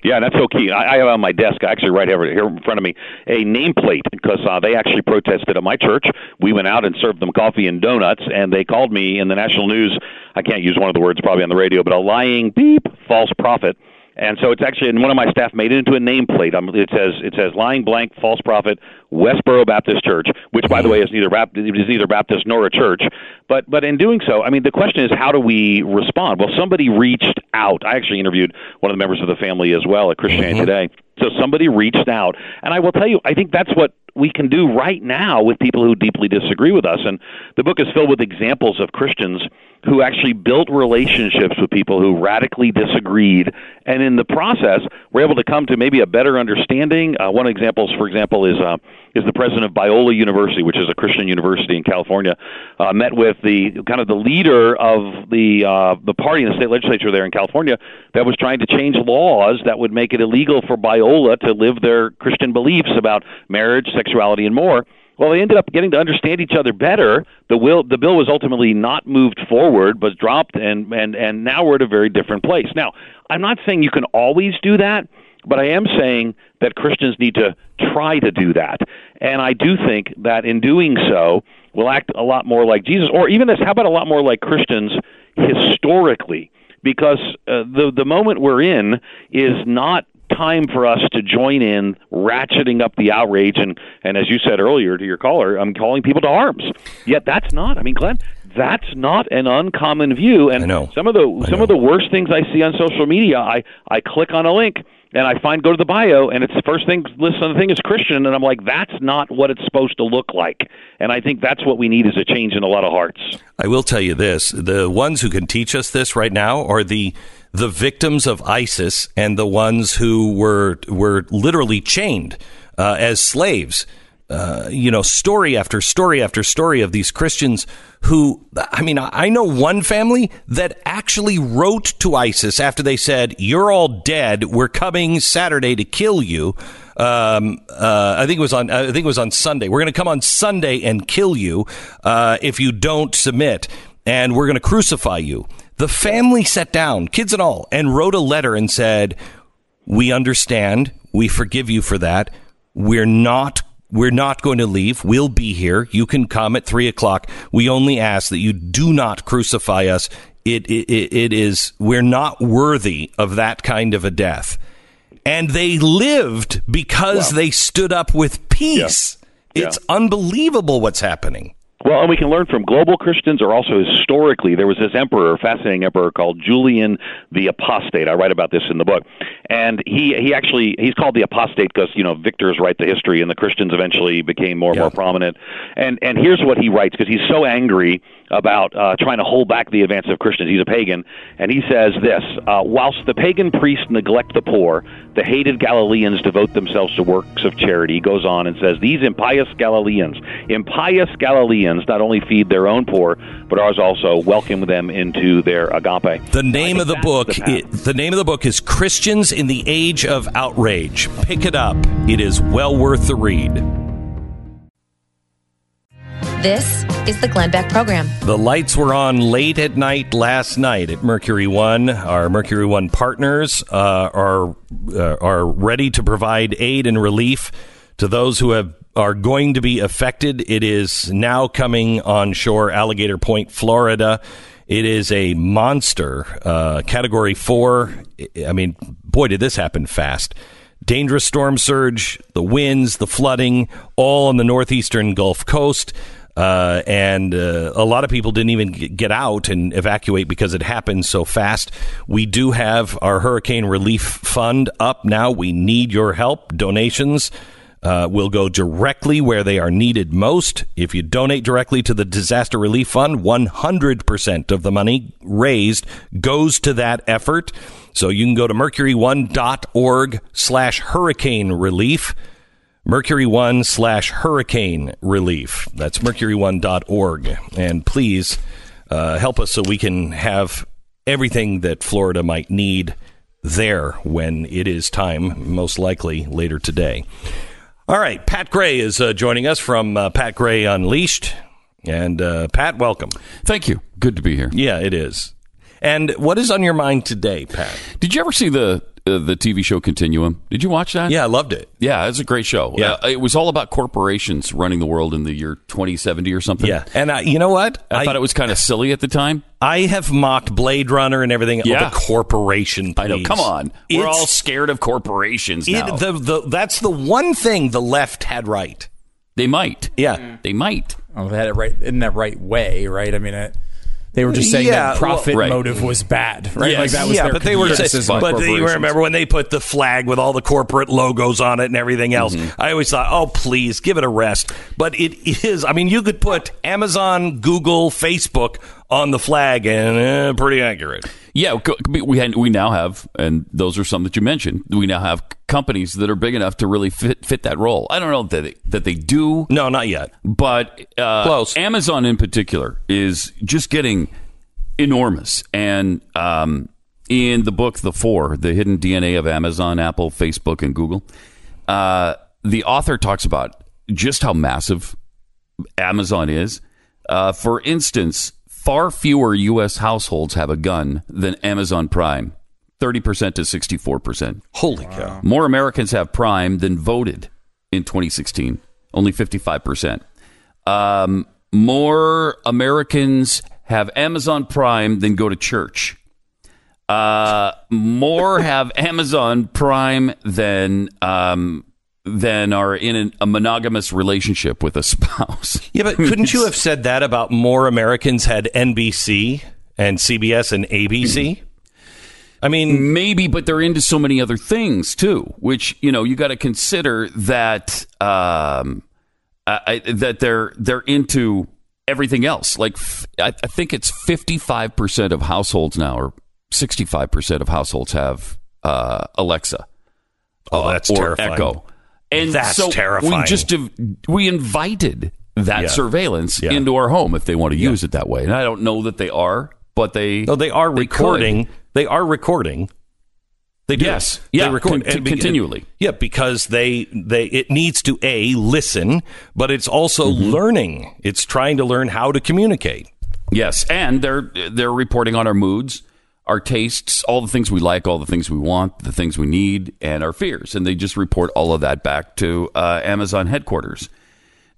Yeah, that's so key. I, I have on my desk, actually, right here, here in front of me, a nameplate because uh, they actually protested at my church. We went out and served them coffee and donuts, and they called me in the national news. I can't use one of the words probably on the radio, but a lying beep false prophet. And so it's actually, and one of my staff made it into a nameplate. Um, it says it says lying blank false prophet Westboro Baptist Church, which by the way is neither Bap- it is neither Baptist nor a church. But but in doing so, I mean the question is how do we respond? Well, somebody reached out. I actually interviewed one of the members of the family as well at Christianity Today. So somebody reached out, and I will tell you, I think that's what we can do right now with people who deeply disagree with us. And the book is filled with examples of Christians who actually built relationships with people who radically disagreed, and in the process were able to come to maybe a better understanding. Uh, one example, for example, is uh, is the president of Biola University, which is a Christian university in California, uh, met with the kind of the leader of the uh, the party in the state legislature there in California that was trying to change laws that would make it illegal for Biola to live their Christian beliefs about marriage, sexuality, and more. Well, they ended up getting to understand each other better. The will, the bill was ultimately not moved forward, but dropped, and and and now we're at a very different place. Now, I'm not saying you can always do that, but I am saying that Christians need to try to do that, and I do think that in doing so, we'll act a lot more like Jesus, or even this. How about a lot more like Christians historically? Because uh, the the moment we're in is not time for us to join in ratcheting up the outrage and and as you said earlier to your caller i'm calling people to arms. Yet that's not i mean glenn that's not an uncommon view. And some of the some of the worst things i see on social media i i click on a link and I find go to the bio and it's the first thing list on the thing is Christian and I'm like that's not what it's supposed to look like and I think that's what we need is a change in a lot of hearts. I will tell you this: the ones who can teach us this right now are the the victims of ISIS and the ones who were were literally chained uh, as slaves. Uh, you know, story after story after story of these Christians who, I mean, I know one family that actually wrote to ISIS after they said, You're all dead. We're coming Saturday to kill you. Um, uh, I think it was on. I think it was on Sunday. We're going to come on Sunday and kill you uh, if you don't submit, and we're going to crucify you. The family sat down, kids and all, and wrote a letter and said, "We understand. We forgive you for that. We're not." We're not going to leave. We'll be here. You can come at three o'clock. We only ask that you do not crucify us. It, it, it it is, we're not worthy of that kind of a death and they lived because they stood up with peace. It's unbelievable what's happening. Well, and we can learn from global Christians or also historically. There was this emperor, fascinating emperor called Julian the Apostate. I write about this in the book. And he, he actually, he's called the apostate because, you know, victors write the history and the Christians eventually became more and more prominent. And, and here's what he writes because he's so angry about uh, trying to hold back the advance of Christians. He's a pagan. And he says this uh, Whilst the pagan priests neglect the poor, the hated Galileans devote themselves to works of charity. He goes on and says, These impious Galileans, impious Galileans not only feed their own poor, but ours also welcome them into their agape. The name of the book, i- the name of the book is Christians in the Age of Outrage. Pick it up. It is well worth the read. This is the Glenn Beck Program. The lights were on late at night last night at Mercury One. Our Mercury One partners uh, are uh, are ready to provide aid and relief to those who have are going to be affected. It is now coming on shore, Alligator Point, Florida. It is a monster, uh, Category Four. I mean, boy, did this happen fast. Dangerous storm surge, the winds, the flooding, all on the northeastern Gulf Coast. Uh, and uh, a lot of people didn't even get out and evacuate because it happened so fast. We do have our hurricane relief fund up now. We need your help. Donations uh, will go directly where they are needed most. If you donate directly to the disaster relief fund, 100% of the money raised goes to that effort. So you can go to mercury1.org slash hurricane relief. Mercury One slash hurricane relief. That's mercury1.org. And please uh, help us so we can have everything that Florida might need there when it is time, most likely later today. All right, Pat Gray is uh, joining us from uh, Pat Gray Unleashed. And uh, Pat, welcome. Thank you. Good to be here. Yeah, it is. And what is on your mind today, Pat? Did you ever see the uh, the TV show Continuum? Did you watch that? Yeah, I loved it. Yeah, it's a great show. Yeah. Uh, it was all about corporations running the world in the year 2070 or something. Yeah, and uh, you know what? I, thought it was kind of silly at the time. I have mocked Blade Runner and everything. Yeah. Oh, the corporation. I know. Come on, we're It's- all scared of corporations It, now. the, the, that's the one thing the left had right. they might. Yeah. They might. Oh, they had it right in that right way, right? I mean, it, they were just saying Yeah, that profit well- Right. motive was bad, right? Yes. Like that was yeah, their but they were. criticism But you remember when they put the flag with all the corporate logos on it and everything else? Mm-hmm. I always thought, oh, please give it a rest. But it is. I mean, you could put Amazon, Google, Facebook on the flag, and uh, pretty accurate. Yeah, we had, we now have, and those are some that you mentioned. We now have companies that are big enough to really fit fit that role. I don't know that they, that they do, No, not yet. but uh, Close. Amazon in particular is just getting enormous. And um, in the book, The Four, the hidden DNA of Amazon, Apple, Facebook, and Google, uh, the author talks about just how massive Amazon is. Uh, for instance, far fewer U.S. households have a gun than Amazon Prime, 30% to 64%. Holy cow! More Americans have Prime than voted in 2016, only 55%. Um, more Americans have Amazon Prime than go to church. Uh, more have Amazon Prime than um, than are in an, a monogamous relationship with a spouse. Yeah, but couldn't you have said that about more Americans had NBC and CBS and ABC? I mean, maybe, but they're into so many other things too. Which you know you got to consider that um, I, that they're they're into everything else. Like f- I, I think it's fifty five percent of households now, or sixty five percent of households have uh, Alexa. Oh, that's or terrifying. Echo. And That's so terrifying. We just we invited that Yeah. surveillance Yeah. into our home if they want to use it that way. And I don't know that they are, but they no, they are they recording. could. They are recording. They do. Yes. They Yeah, record con- and continually. Yeah, because they they it needs to a listen, but it's also Mm-hmm. learning. It's trying to learn how to communicate. Yes, and they're they're reporting on our moods, our tastes, all the things we like, all the things we want, the things we need, and our fears, and they just report all of that back to uh, Amazon headquarters.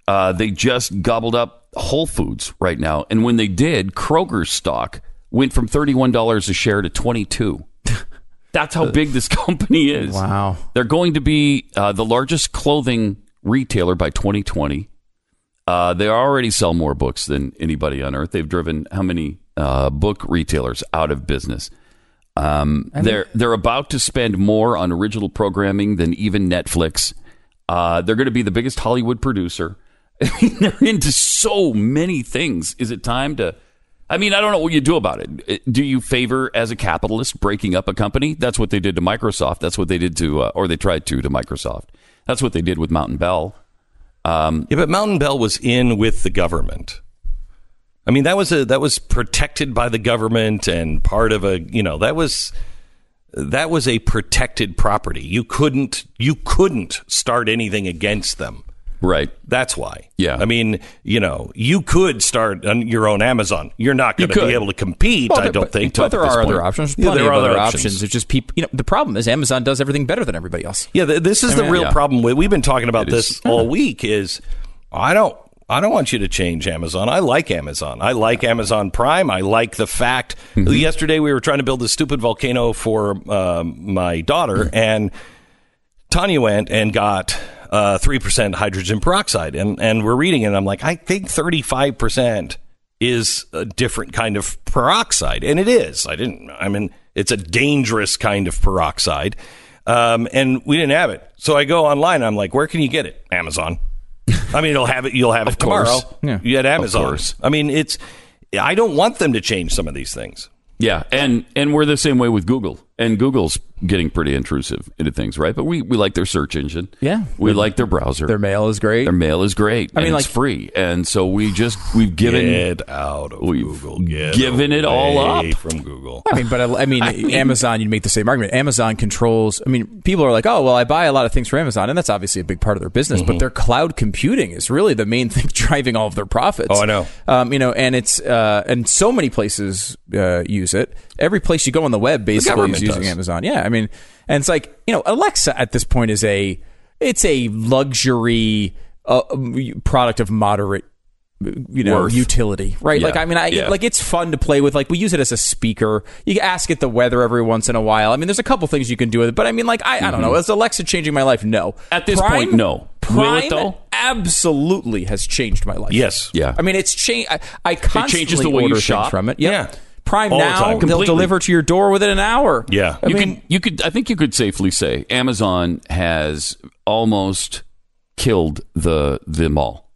Uh, they just gobbled up Whole Foods right now, and when they did, Kroger's stock went from thirty one dollars a share to twenty two. That's how big this company is. Wow. They're going to be uh, the largest clothing retailer by 2020. Uh, they already sell more books than anybody on earth. They've driven how many uh, book retailers out of business? Um, I mean- they're they're about to spend more on original programming than even Netflix. Uh, they're going to be the biggest Hollywood producer. I mean, they're into so many things. Is it time to? I mean, I don't know what you do about it. Do you favor, as a capitalist, breaking up a company? That's what they did to Microsoft. That's what they did to, uh, or they tried to, to Microsoft. That's what they did with Mountain Bell. Um, Yeah, but Mountain Bell was in with the government. I mean, that was a that was protected by the government and part of a you know that was that was a protected property. You couldn't you couldn't start anything against them. Right. That's why. Yeah. I mean, you know, you could start on your own Amazon. You're not going to be able to compete, Well, I don't but, think. But there are other options. Yeah, there are other options. It's just people. You know, the problem is Amazon does everything better than everybody else. Yeah, th- this is I the mean, real yeah. problem. We've been talking about It this is. all week. Is I don't. I don't want you to change Amazon. I like Amazon. I like Amazon Prime. I like the fact. Mm-hmm. Yesterday we were trying to build this stupid volcano for um, my daughter, Mm-hmm. and Tania went and got uh, three percent hydrogen peroxide, and and we're reading it. and I'm like, I think thirty five percent is a different kind of peroxide, and it is. I didn't. I mean, it's a dangerous kind of peroxide, um, and we didn't have it. So I go online. I'm like, where can you get it? Amazon. I mean, you'll have it. You'll have it tomorrow. course. Yeah. You had Of Amazon. course. I mean, it's. I don't want them to change some of these things. Yeah, and and we're the same way with Google, and Google's getting pretty intrusive into things, right? But we, we like their search engine. Yeah. we like their browser. Their mail is great. Their mail is great. I mean, and it's like- free, and so we just we've given it out of we've Google. Get given it all away up. from Google. I mean, but I, I mean, Amazon. you'd make the same argument. Amazon controls. I mean, people are like, "Oh, well, I buy a lot of things from Amazon," and that's obviously a big part of their business. Mm-hmm. But their cloud computing is really the main thing driving all of their profits. Oh, I know. Um, you know, and it's uh, and so many places uh, use it. Every place you go on the web basically is using does. Amazon. Yeah, I mean, and it's like you know, Alexa at this point is a it's a luxury uh, product of moderate you know Worth. utility right Yeah. like i mean i Yeah. like it's fun to play with like we use it as a speaker you ask it the weather every once in a while i mean there's a couple things you can do with it but i mean like i, I don't know is alexa changing my life no Mm-hmm. At this Prime- point, no. Prime Will it, though? absolutely has changed my life Yes. Yeah. i mean it's changed i, I constantly changes the way you shop? from it Yep. Yeah. Prime All the now time. they'll deliver to your door within an hour Yeah. I you mean, could you could I think you could safely say Amazon has almost killed the the mall.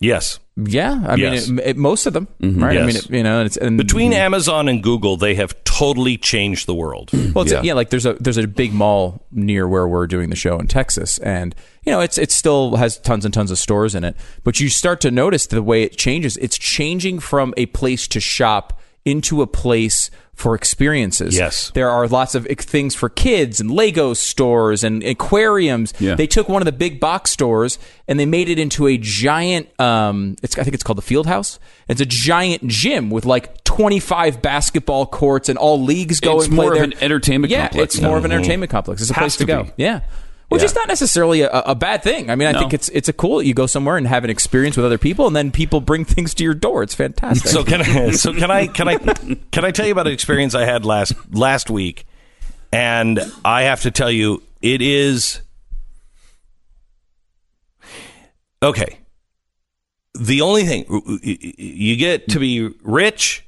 Yes. yeah i Yes. mean it, it- most of them Mm-hmm. right i mean it, you know and it's and Between Amazon and Google, they have totally changed the world. Well, it's Yeah. yeah. like there's a there's a big mall near where we're doing the show in Texas, and you know it's it still has tons and tons of stores in it. But you start to notice the way it changes. It's changing from a place to shop into a place for experiences. Yes. there are lots of things for kids and Lego stores and aquariums. Yeah. They took one of the big box stores and they made it into a giant. Um, it's I think it's called the Field House. It's a giant gym with like 25 basketball courts and all leagues go It's and play more of there. an entertainment yeah, complex it's more now. of an entertainment complex. It's a Has place to, to go. be. Yeah. Which Yeah. is not necessarily a, a bad thing. I mean, I No. think it's it's a cool. You go somewhere and have an experience with other people, and then people bring things to your door. It's fantastic. So can I? So can I? Can I? Can I tell you about an experience I had last last week? And I have to tell you, it is okay. The only thing you get to be rich,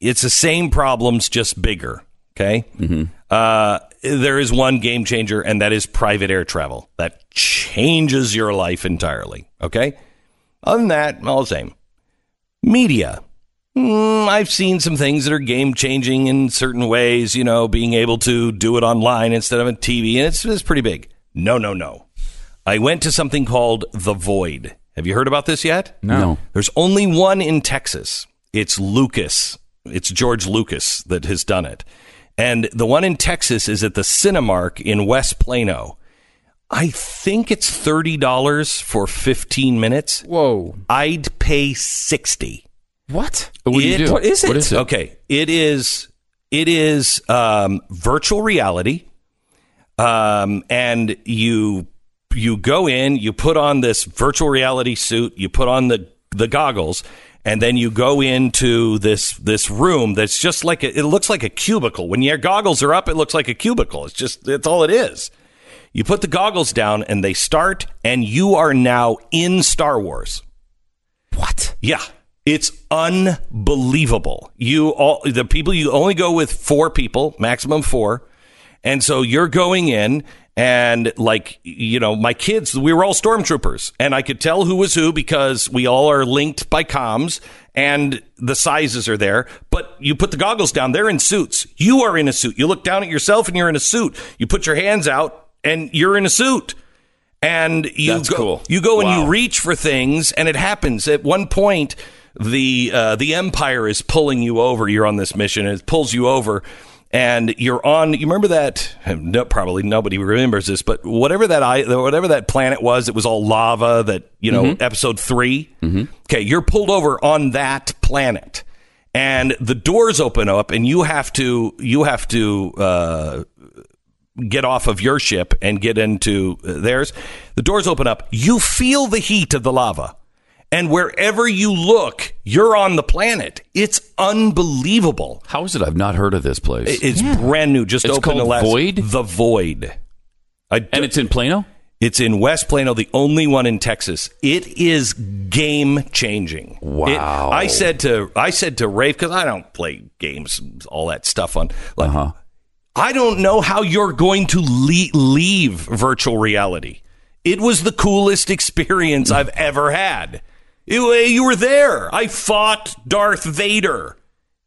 it's the same problems, just bigger. Okay. Mm-hmm. Uh, there is one game changer, and that is private air travel. That changes your life entirely. Okay. Other than that, all the same. Media. Mm, I've seen some things that are game changing in certain ways, you know, being able to do it online instead of on TV, and it's, it's pretty big. No, no, no. I went to something called The Void. Have you heard about this yet? No. There's only one in Texas. It's Lucas. It's George Lucas that has done it. And the one in Texas is at the Cinemark in West Plano. I think it's $30 for 15 minutes. Whoa. I'd pay 60. what? What do you It- do? What is it? What is it? Okay, it is it is um, virtual reality, um, and you you go in, you put on this virtual reality suit, you put on the the goggles, and then you go into this this room that's just like a, it looks like a cubicle. When your goggles are up, it looks like a cubicle. It's just that's all it is. You put the goggles down, and they start, and you are now in Star Wars. What? Yeah. It's unbelievable. You all the people you only go with four people, maximum four. And so you're going in and like you know, my kids, we were all stormtroopers and I could tell who was who because we all are linked by comms and the sizes are there. But you put the goggles down, they're in suits. You are in a suit. You look down at yourself and you're in a suit. You put your hands out and you're in a suit. And you That's go, cool. you go and you reach for things, and it happens. At one point, the uh, the Empire is pulling you over. You're on this mission, and it pulls you over, and you're on. You remember that? No, probably nobody remembers this, but whatever that I, whatever that planet was, it was all lava. That you know, Mhm. episode 3 Okay, you're pulled over on that planet, and the doors open up, and you have to you have to uh, get off of your ship and get into theirs. The doors open up. You feel the heat of the lava. And wherever you look, you're on the planet. It's unbelievable. How is it I've not heard of this place? It- It's brand new. Just It's opened the called last Void? The Void. and it's in Plano. It's in West Plano, the only one in Texas. It is game changing. Wow. I said to I said to Raphe because I don't play games, all that stuff on. Like, Uh-huh. I don't know how you're going to le- leave virtual reality. It was the coolest experience I've ever had. It- eh, you were there. I fought Darth Vader.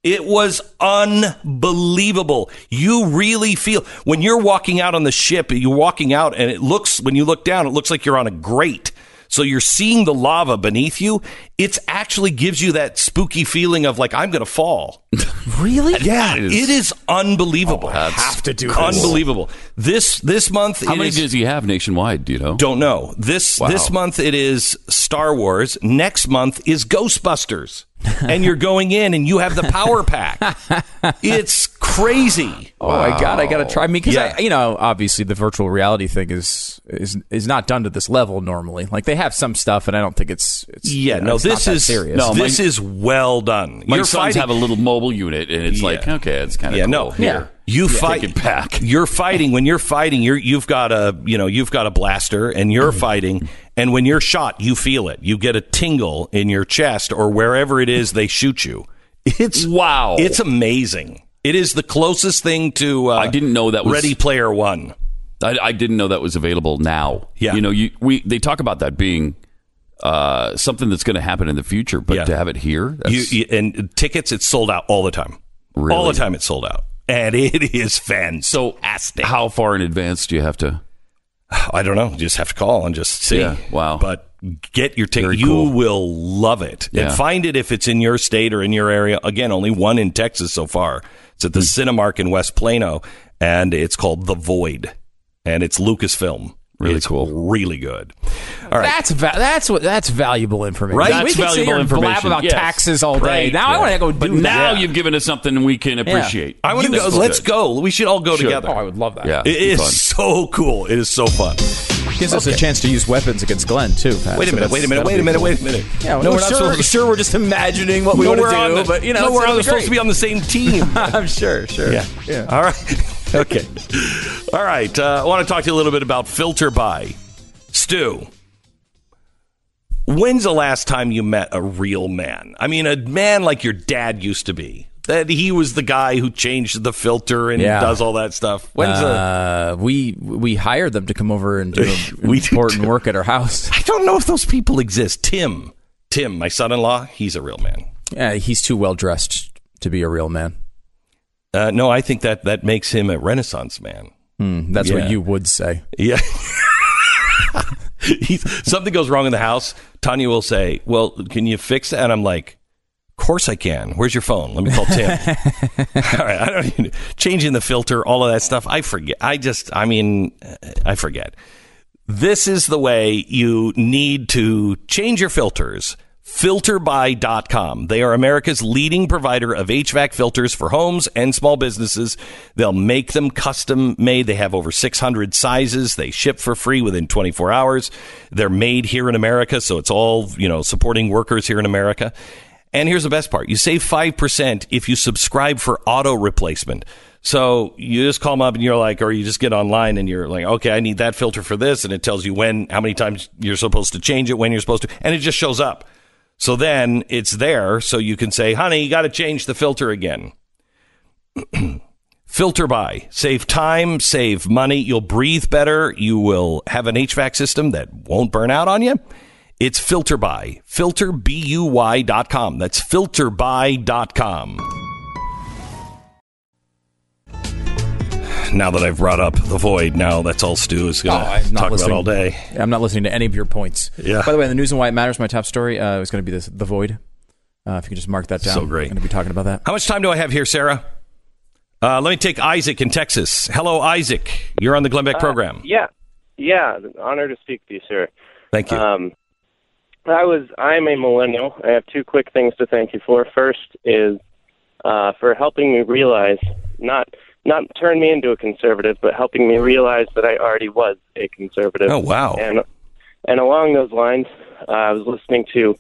It was unbelievable. You really feel when you're walking out on the ship, you're walking out and it looks, when you look down, it looks like you're on a grate. So you're seeing the lava beneath you. It actually gives you that spooky feeling of like, I'm going to fall. really? Yeah. is- it is unbelievable. Oh, have to do this. Unbelievable. This, this month, How it many is- does he have nationwide? Do you know? don't know. This Wow. this month it is Star Wars. Next month is Ghostbusters. and you're going in and you have the power pack. It's crazy. Oh my god, I gotta try. I mean, because Yeah. you know, obviously the virtual reality thing is is is not done to this level normally. Like they have some stuff, and I don't think it's, it's Yeah, you know, no, it's not this that is serious. No, this my- is well done. My you're sons fighting, have a little mobile unit, and it's like, okay, it's kind of yeah, cool. no, Here, You take fight it back. You're fighting when you're fighting. You're you've got a you know you've got a blaster and you're fighting. And when you're shot, you feel it. You get a tingle in your chest or wherever it is they shoot you. It's wow. It's amazing. It is the closest thing to. Uh, I didn't know that was Ready Player One. I, I didn't know that was available now. Yeah. you know, you we they talk about that being uh, something that's going to happen in the future, but Yeah. to have it here, You, that's, you, and tickets, it's sold out all the time. Really? All the time, it's sold out, and it is so fantastic. how far in advance do you have to? I don't know. You just have to call and just see. Yeah, wow. But get your ticket. Very You cool. will love it. Yeah. And find it if it's in your state or in your area. Again, only one in Texas so far. It's at the Hmm. Cinemark in West Plano, and it's called The Void, and it's Lucasfilm. Really It's cool. Really good. All right. That's va- that's what that's valuable information. Right? We can sit here and blab about Yes. taxes all day. Right. Now I want to go do But that. now you've given us something we can appreciate. I want to go. Let's should. go. We should all go Should. together. Oh, I would love that. Yeah, It is fun. so cool. It is so fun. Gives us a chance to use weapons against Glenn too. Pat. Wait a So minute. that's- Wait a minute. that'll Wait a be minute. cool. Wait a minute. Yeah, No, we're not sure, supposed sure we're just imagining what we want we're to on do, the- but you know, no, it's we're gonna on, be supposed to be great. on the same team. I'm sure, sure. Yeah. yeah. All right. okay. All right. Uh, I want to talk to you a little bit about Filterbuy Stu, when's the last time you met a real man? I mean, a man like your dad used to be. That he was the guy who changed the filter and Yeah. does all that stuff. When's the? uh, we we hired them to come over and do We important too. work at our house. I don't know if those people exist. Tim, Tim, my son-in-law, he's a real man. Yeah, he's too well dressed to be a real man. Uh, no, I think that that makes him a Renaissance man. Hmm, that's Yeah. what you would say. Yeah. He's, something goes wrong in the house. Tania will say, "Well, can you fix that?" And I'm like, "Of course I can. Where's your phone? Let me call Tim." all right, I don't even, changing the filter, all of that stuff. I forget. I just, I mean, I forget. This is the way you need to change your filters. Filterbuy.com. They are America's leading provider of HVAC filters for homes and small businesses. They'll make them custom made. They have over 600 sizes. They ship for free within 24 hours. They're made here in America, so it's all, you know, supporting workers here in America. And here's the best part. You save 5% if you subscribe for auto replacement. So you just call them up and you're like, or you just get online and you're like, okay, I need that filter for this. And it tells you when, how many times you're supposed to change it, when you're supposed to, and it just shows up. So then it's there. So you can say, honey, you got to change the filter again. Filter buy. Save time, save money. You'll breathe better. You will have an HVAC system that won't burn out on you. It's filter buy. Filterbuy.com. That's filterbuy.com. Now that I've brought up the void, now that's all Stu is going to I'm not talk about all day. I'm not listening to any of your points. Yeah. By the way, in the news and why it matters, my top story uh, is going to be this: the void. Uh, if you can just mark that down, So great. I'm going to be talking about that. How much time do I have here, Sarah? Uh, let me take Isaac in Texas. Hello, Isaac. You're on the Glenn Beck Uh, program. yeah, yeah. Honor to speak to you, sir. Thank you. Um, I was. I'm a millennial. I have two quick things to thank you for. First is uh, for helping me realize not not turn me into a conservative, but helping me realize that I already was a conservative. Oh, wow. And and along those lines, uh, I was listening to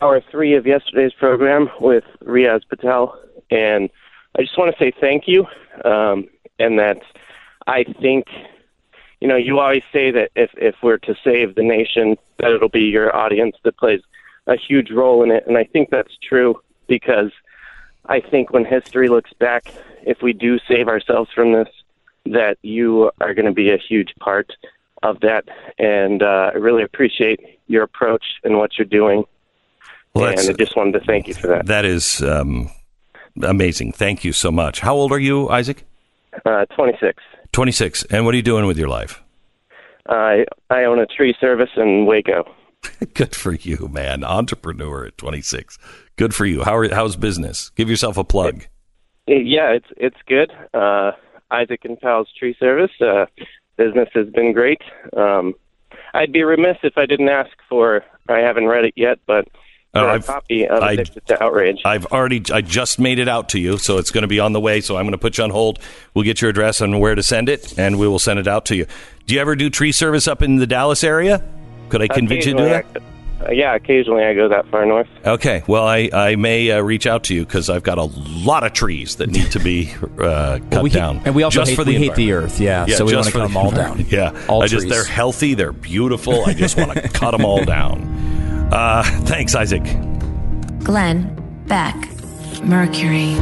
hour three of yesterday's program with Riaz Patel, and I just want to say thank you, um, and that I think you know, you always say that if if we're to save the nation, that it'll be your audience that plays a huge role in it, and I think that's true because I think when history looks back, if we do save ourselves from this, that you are going to be a huge part of that, and uh, I really appreciate your approach and what you're doing, Well, and I just wanted to thank you for that. That is um, amazing. Thank you so much. How old are you, Isaac? Uh, 26. 26. And what are you doing with your life? I I own a tree service in Waco. Good for you, man. Entrepreneur at 26. Good for you. How are, how's business? Give yourself a plug. Yeah, it's it's good. Uh, Isaac and Pal's Tree Service uh, business has been great. Um, I'd be remiss if I didn't ask for. I haven't read it yet, but For a I've- copy of I- Addicted to Outrage. I've already, I just made it out to you, so it's going to be on the way. So I'm going to put you on hold. We'll get your address and where to send it, and we will send it out to you. Do you ever do tree service up in the Dallas area? Could I convince you to do that? I- uh, yeah, occasionally I go that far north. Okay. Well, I, I may uh, reach out to you because I've got a lot of trees that need to be uh, cut we hate- down. and we also just hate- for the we hate the earth, yeah, so we wanna for cut them all down. Yeah. All I just trees. they're healthy, they're beautiful. I just want to cut them all down. Uh, thanks, Isaac. Glenn Beck, Mercury.